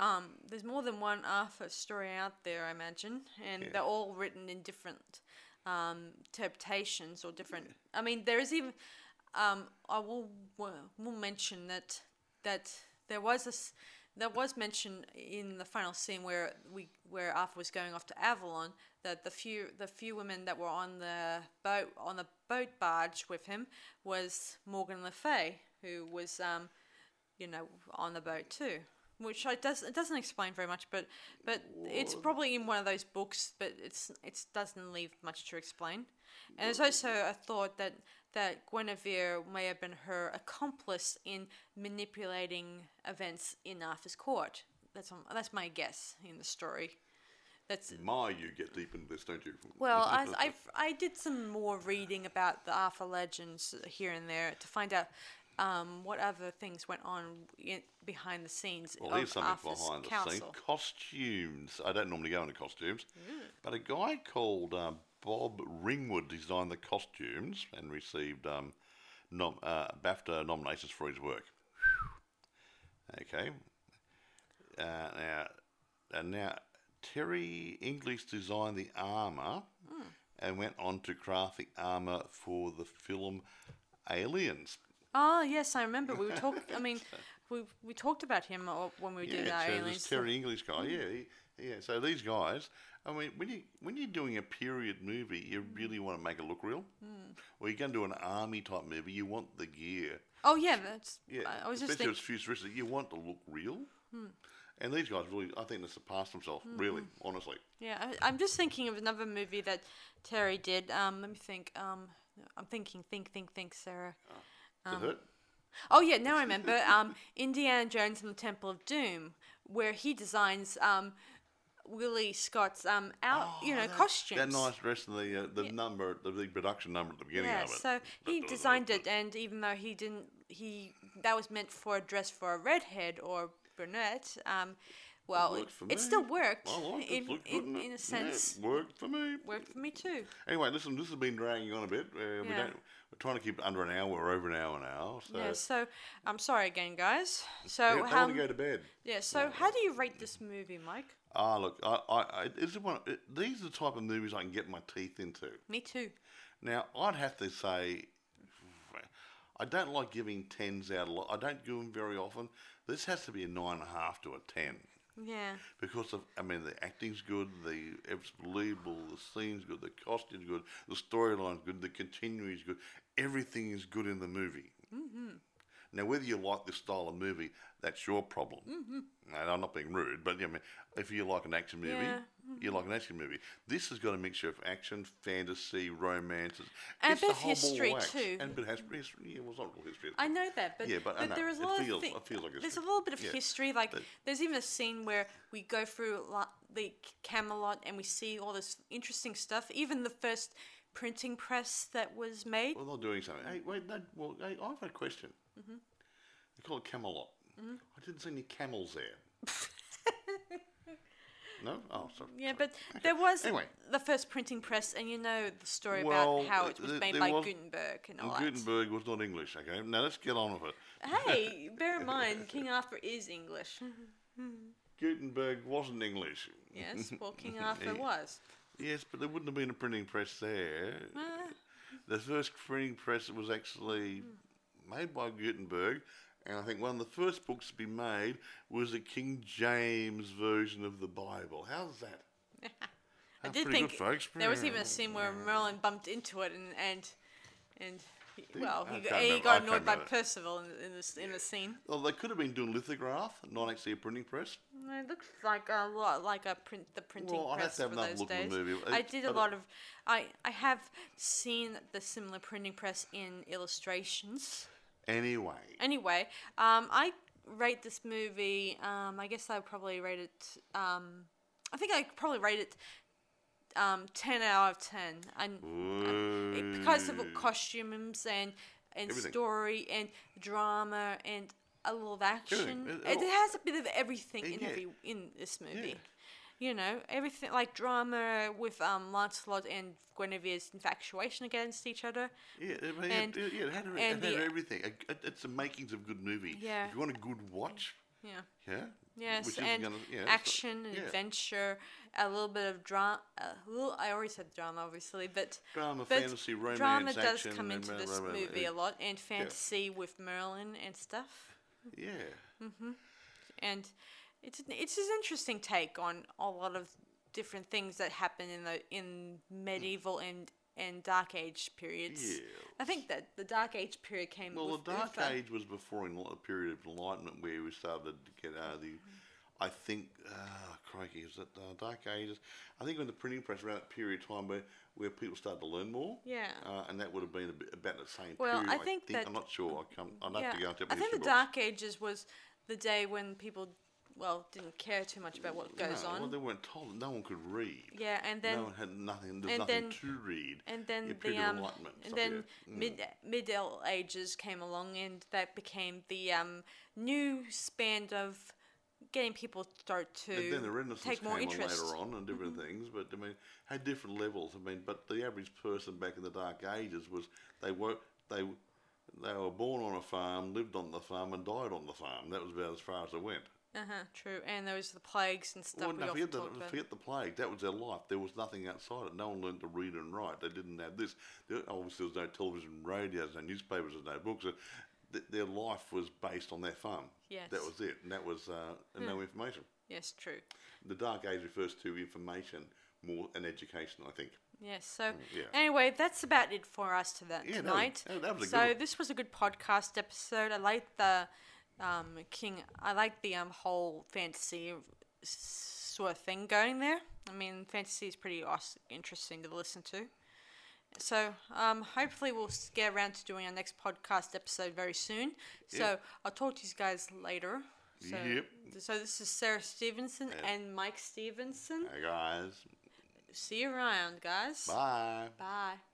um, there's more than one Arthur story out there, I imagine, and Yeah. they're all written in different um, interpretations or different. I mean, there is even. Um, I will will mention that that there was a s- there was mention in the final scene where we where Arthur was going off to Avalon that the few the few women that were on the boat on the boat barge with him was Morgan Le Fay, who was um, you know on the boat too. Which I does it doesn't explain very much, but but it's probably in one of those books, but it's it doesn't leave much to explain. And there's also a thought that that Guinevere may have been her accomplice in manipulating events in Arthur's court. That's that's my guess in the story. That's My, you get deep into this, don't you? well, I I I did some more reading about the Arthur legends here and there to find out um, what other things went on in, behind the scenes Well, of here's something Arthur's behind the council. scene. Costumes. I don't normally go into costumes, but a guy called uh, Bob Ringwood designed the costumes and received um, nom- uh, BAFTA nominations for his work. Okay. Uh, now, and now Terry English designed the armor and went on to craft the armor for the film Aliens. Oh yes, I remember. We were talking. I mean, we we talked about him when we did Yeah, our so aliens. this Terry English guy, yeah, he, yeah. So these guys, I mean, when you when you're doing a period movie, you really want to make it look real. Mm. Or you're going to do an army type movie, you want the gear. Oh yeah, that's. Yeah, I, I was just especially if thinking. it's futuristic, you want to look real. And these guys really, I think they surpassed themselves. Really, honestly. Yeah, I, I'm just thinking of another movie that Terry did. Um, let me think. Um, I'm thinking. Think. Think. Think. Sarah. It? Oh yeah, now I remember. Um, Indiana Jones and the Temple of Doom, where he designs um, Willie Scott's um, out, you know, Oh, that- costumes. That nice dress and the uh, the number, the big production number at the beginning Yeah, of it. so he designed it, and even though he didn't, he that was meant for a dress for a redhead or brunette. Um, well, it, it still worked I liked it. in, good, in, in a Yeah, sense. worked for me. Worked for me too. Anyway, listen, this has been dragging on a bit. Uh, we Yeah. don't, we're trying to keep it under an hour. We're over an hour now. So Yeah. So I'm sorry again, guys. So Yeah, how? to go to bed. Yeah. So how do you rate this movie, Mike? Ah, look, I, I, I this is one. It, these are the type of movies I can get my teeth into. Me too. Now, I'd have to say, I don't like giving tens out a lot. I don't give them very often. This has to be a nine and a half to a ten Yeah. because of. I mean, the acting's good, the it's believable, the scene's good, the costume's good, the storyline's good, the continuity's good. Everything is good in the movie. Mm-hmm. Now, whether you like this style of movie, that's your problem. Mm-hmm. And I'm not being rude, but I mean, if you like an action movie, Yeah. You like an action movie. This has got a mixture of action, fantasy, romance. And a bit of history too. And a bit of history. Yeah, well, it's not real history. I know that, but, Yeah, but I know. there is a lot feels- of thi- it like there's a little bit of Yeah. history. Like But- there's even a scene where we go through the Camelot and we see all this interesting stuff. Even the first printing press that was made. Well, they're doing something. Hey, wait, no, well, hey, I've a question. Mm-hmm. They call it Camelot. I didn't see any camels there. no? Oh, sorry. Yeah, but there was Anyway. the first printing press, and you know the story Well, about how it was th- made by was- Gutenberg and all And that. Gutenberg was not English, okay? Now let's get on with it. Hey, bear in mind, King Arthur is English. Gutenberg wasn't English. Yes, well, King Arthur was. Yes, but there wouldn't have been a printing press there. Ah. The first printing press was actually made by Gutenberg, and I think one of the first books to be made was a King James version of the Bible. How's that? I did think good, folks. there was even a scene where Merlin bumped into it, and and and he, well, he, can't he got annoyed by. Percival in, in this in the scene. Well, they could have been doing lithograph, not actually a printing press. It looks like a lot like a print the printing Well, press to have for those look days. the movie. I did a lot of I I have seen the similar printing press in illustrations. Anyway, Anyway, um, I rate this movie. Um, I guess I probably rate it. Um, I think I probably rate it. Um, ten out of ten. And it- because of costumes and and Everything. story and drama and a little of action. It- it has a bit of everything in Yeah. every in this movie. Yeah. You know, everything like drama with um Lancelot and Guinevere's infatuation against each other. yeah, I mean, And- it, yeah, it had, and it had the- everything. It, it- it's the makings of good movie. Yeah. If you want a good watch, Yeah. yeah. Yes, which and gonna- yeah, action, and yeah. adventure, a little bit of drama. A little, I already said drama, obviously, but Drama, but fantasy, romance, drama does come into this blah, movie yeah. a lot, and fantasy with Merlin and stuff. Yeah. Mm-hmm. And it's it's an interesting take on a lot of different things that happen in the in medieval and and dark age periods. Yeah. I think that the dark age period came. Well, the Dark Uther. Age was before a period of enlightenment where we started to get uh, the. I think, uh, crikey, is it uh, Dark Ages? I think when the printing press around that period of time where, where people started to learn more. Yeah. Uh, and that would have been a bit, about the same Well, period. I think that- I'm not sure. I come, I'd have to go check I think the books. Dark Ages was the day when people, well, didn't care too much about what goes no, on. Well, they weren't told. No one could read. yeah, and then no one had nothing. There's and nothing then- to read. and then the um, and then yeah. Mm. mid Middle Ages came along, and that became the um new span of getting people to start to And then the Renaissance take came more on interest. Mm-hmm. later on and different things, but I mean, had different levels. I mean, but the average person back in the Dark Ages was they were they they were born on a farm, lived on the farm, and died on the farm. That was about as far as it went. Uh huh. True. And there was the plagues and stuff Well, we no, often forget the, about. forget the plague. That was their life. There was nothing outside it. No one learned to read and write. They didn't have this. There, obviously, there was no television, radios, no newspapers, there's no books. Th- their life was based on their farm. Yes. That was it, and that was uh, and no information. Yes, true. The Dark Age refers to information more than education, I think. Yes. So Mm, yeah. anyway, that's about it for us to that Yeah, that was- tonight. that- that was a so good this was a good podcast episode. I like the um, King. I like the um, whole fantasy sort of thing going there. I mean, fantasy is pretty awesome, interesting to listen to. So um, hopefully we'll get around to doing our next podcast episode very soon. So Yep. I'll talk to you guys later. So, Yep. So this is Sarah Stevenson and Mike Stevenson. Hey guys, See you around, guys. bye. Bye.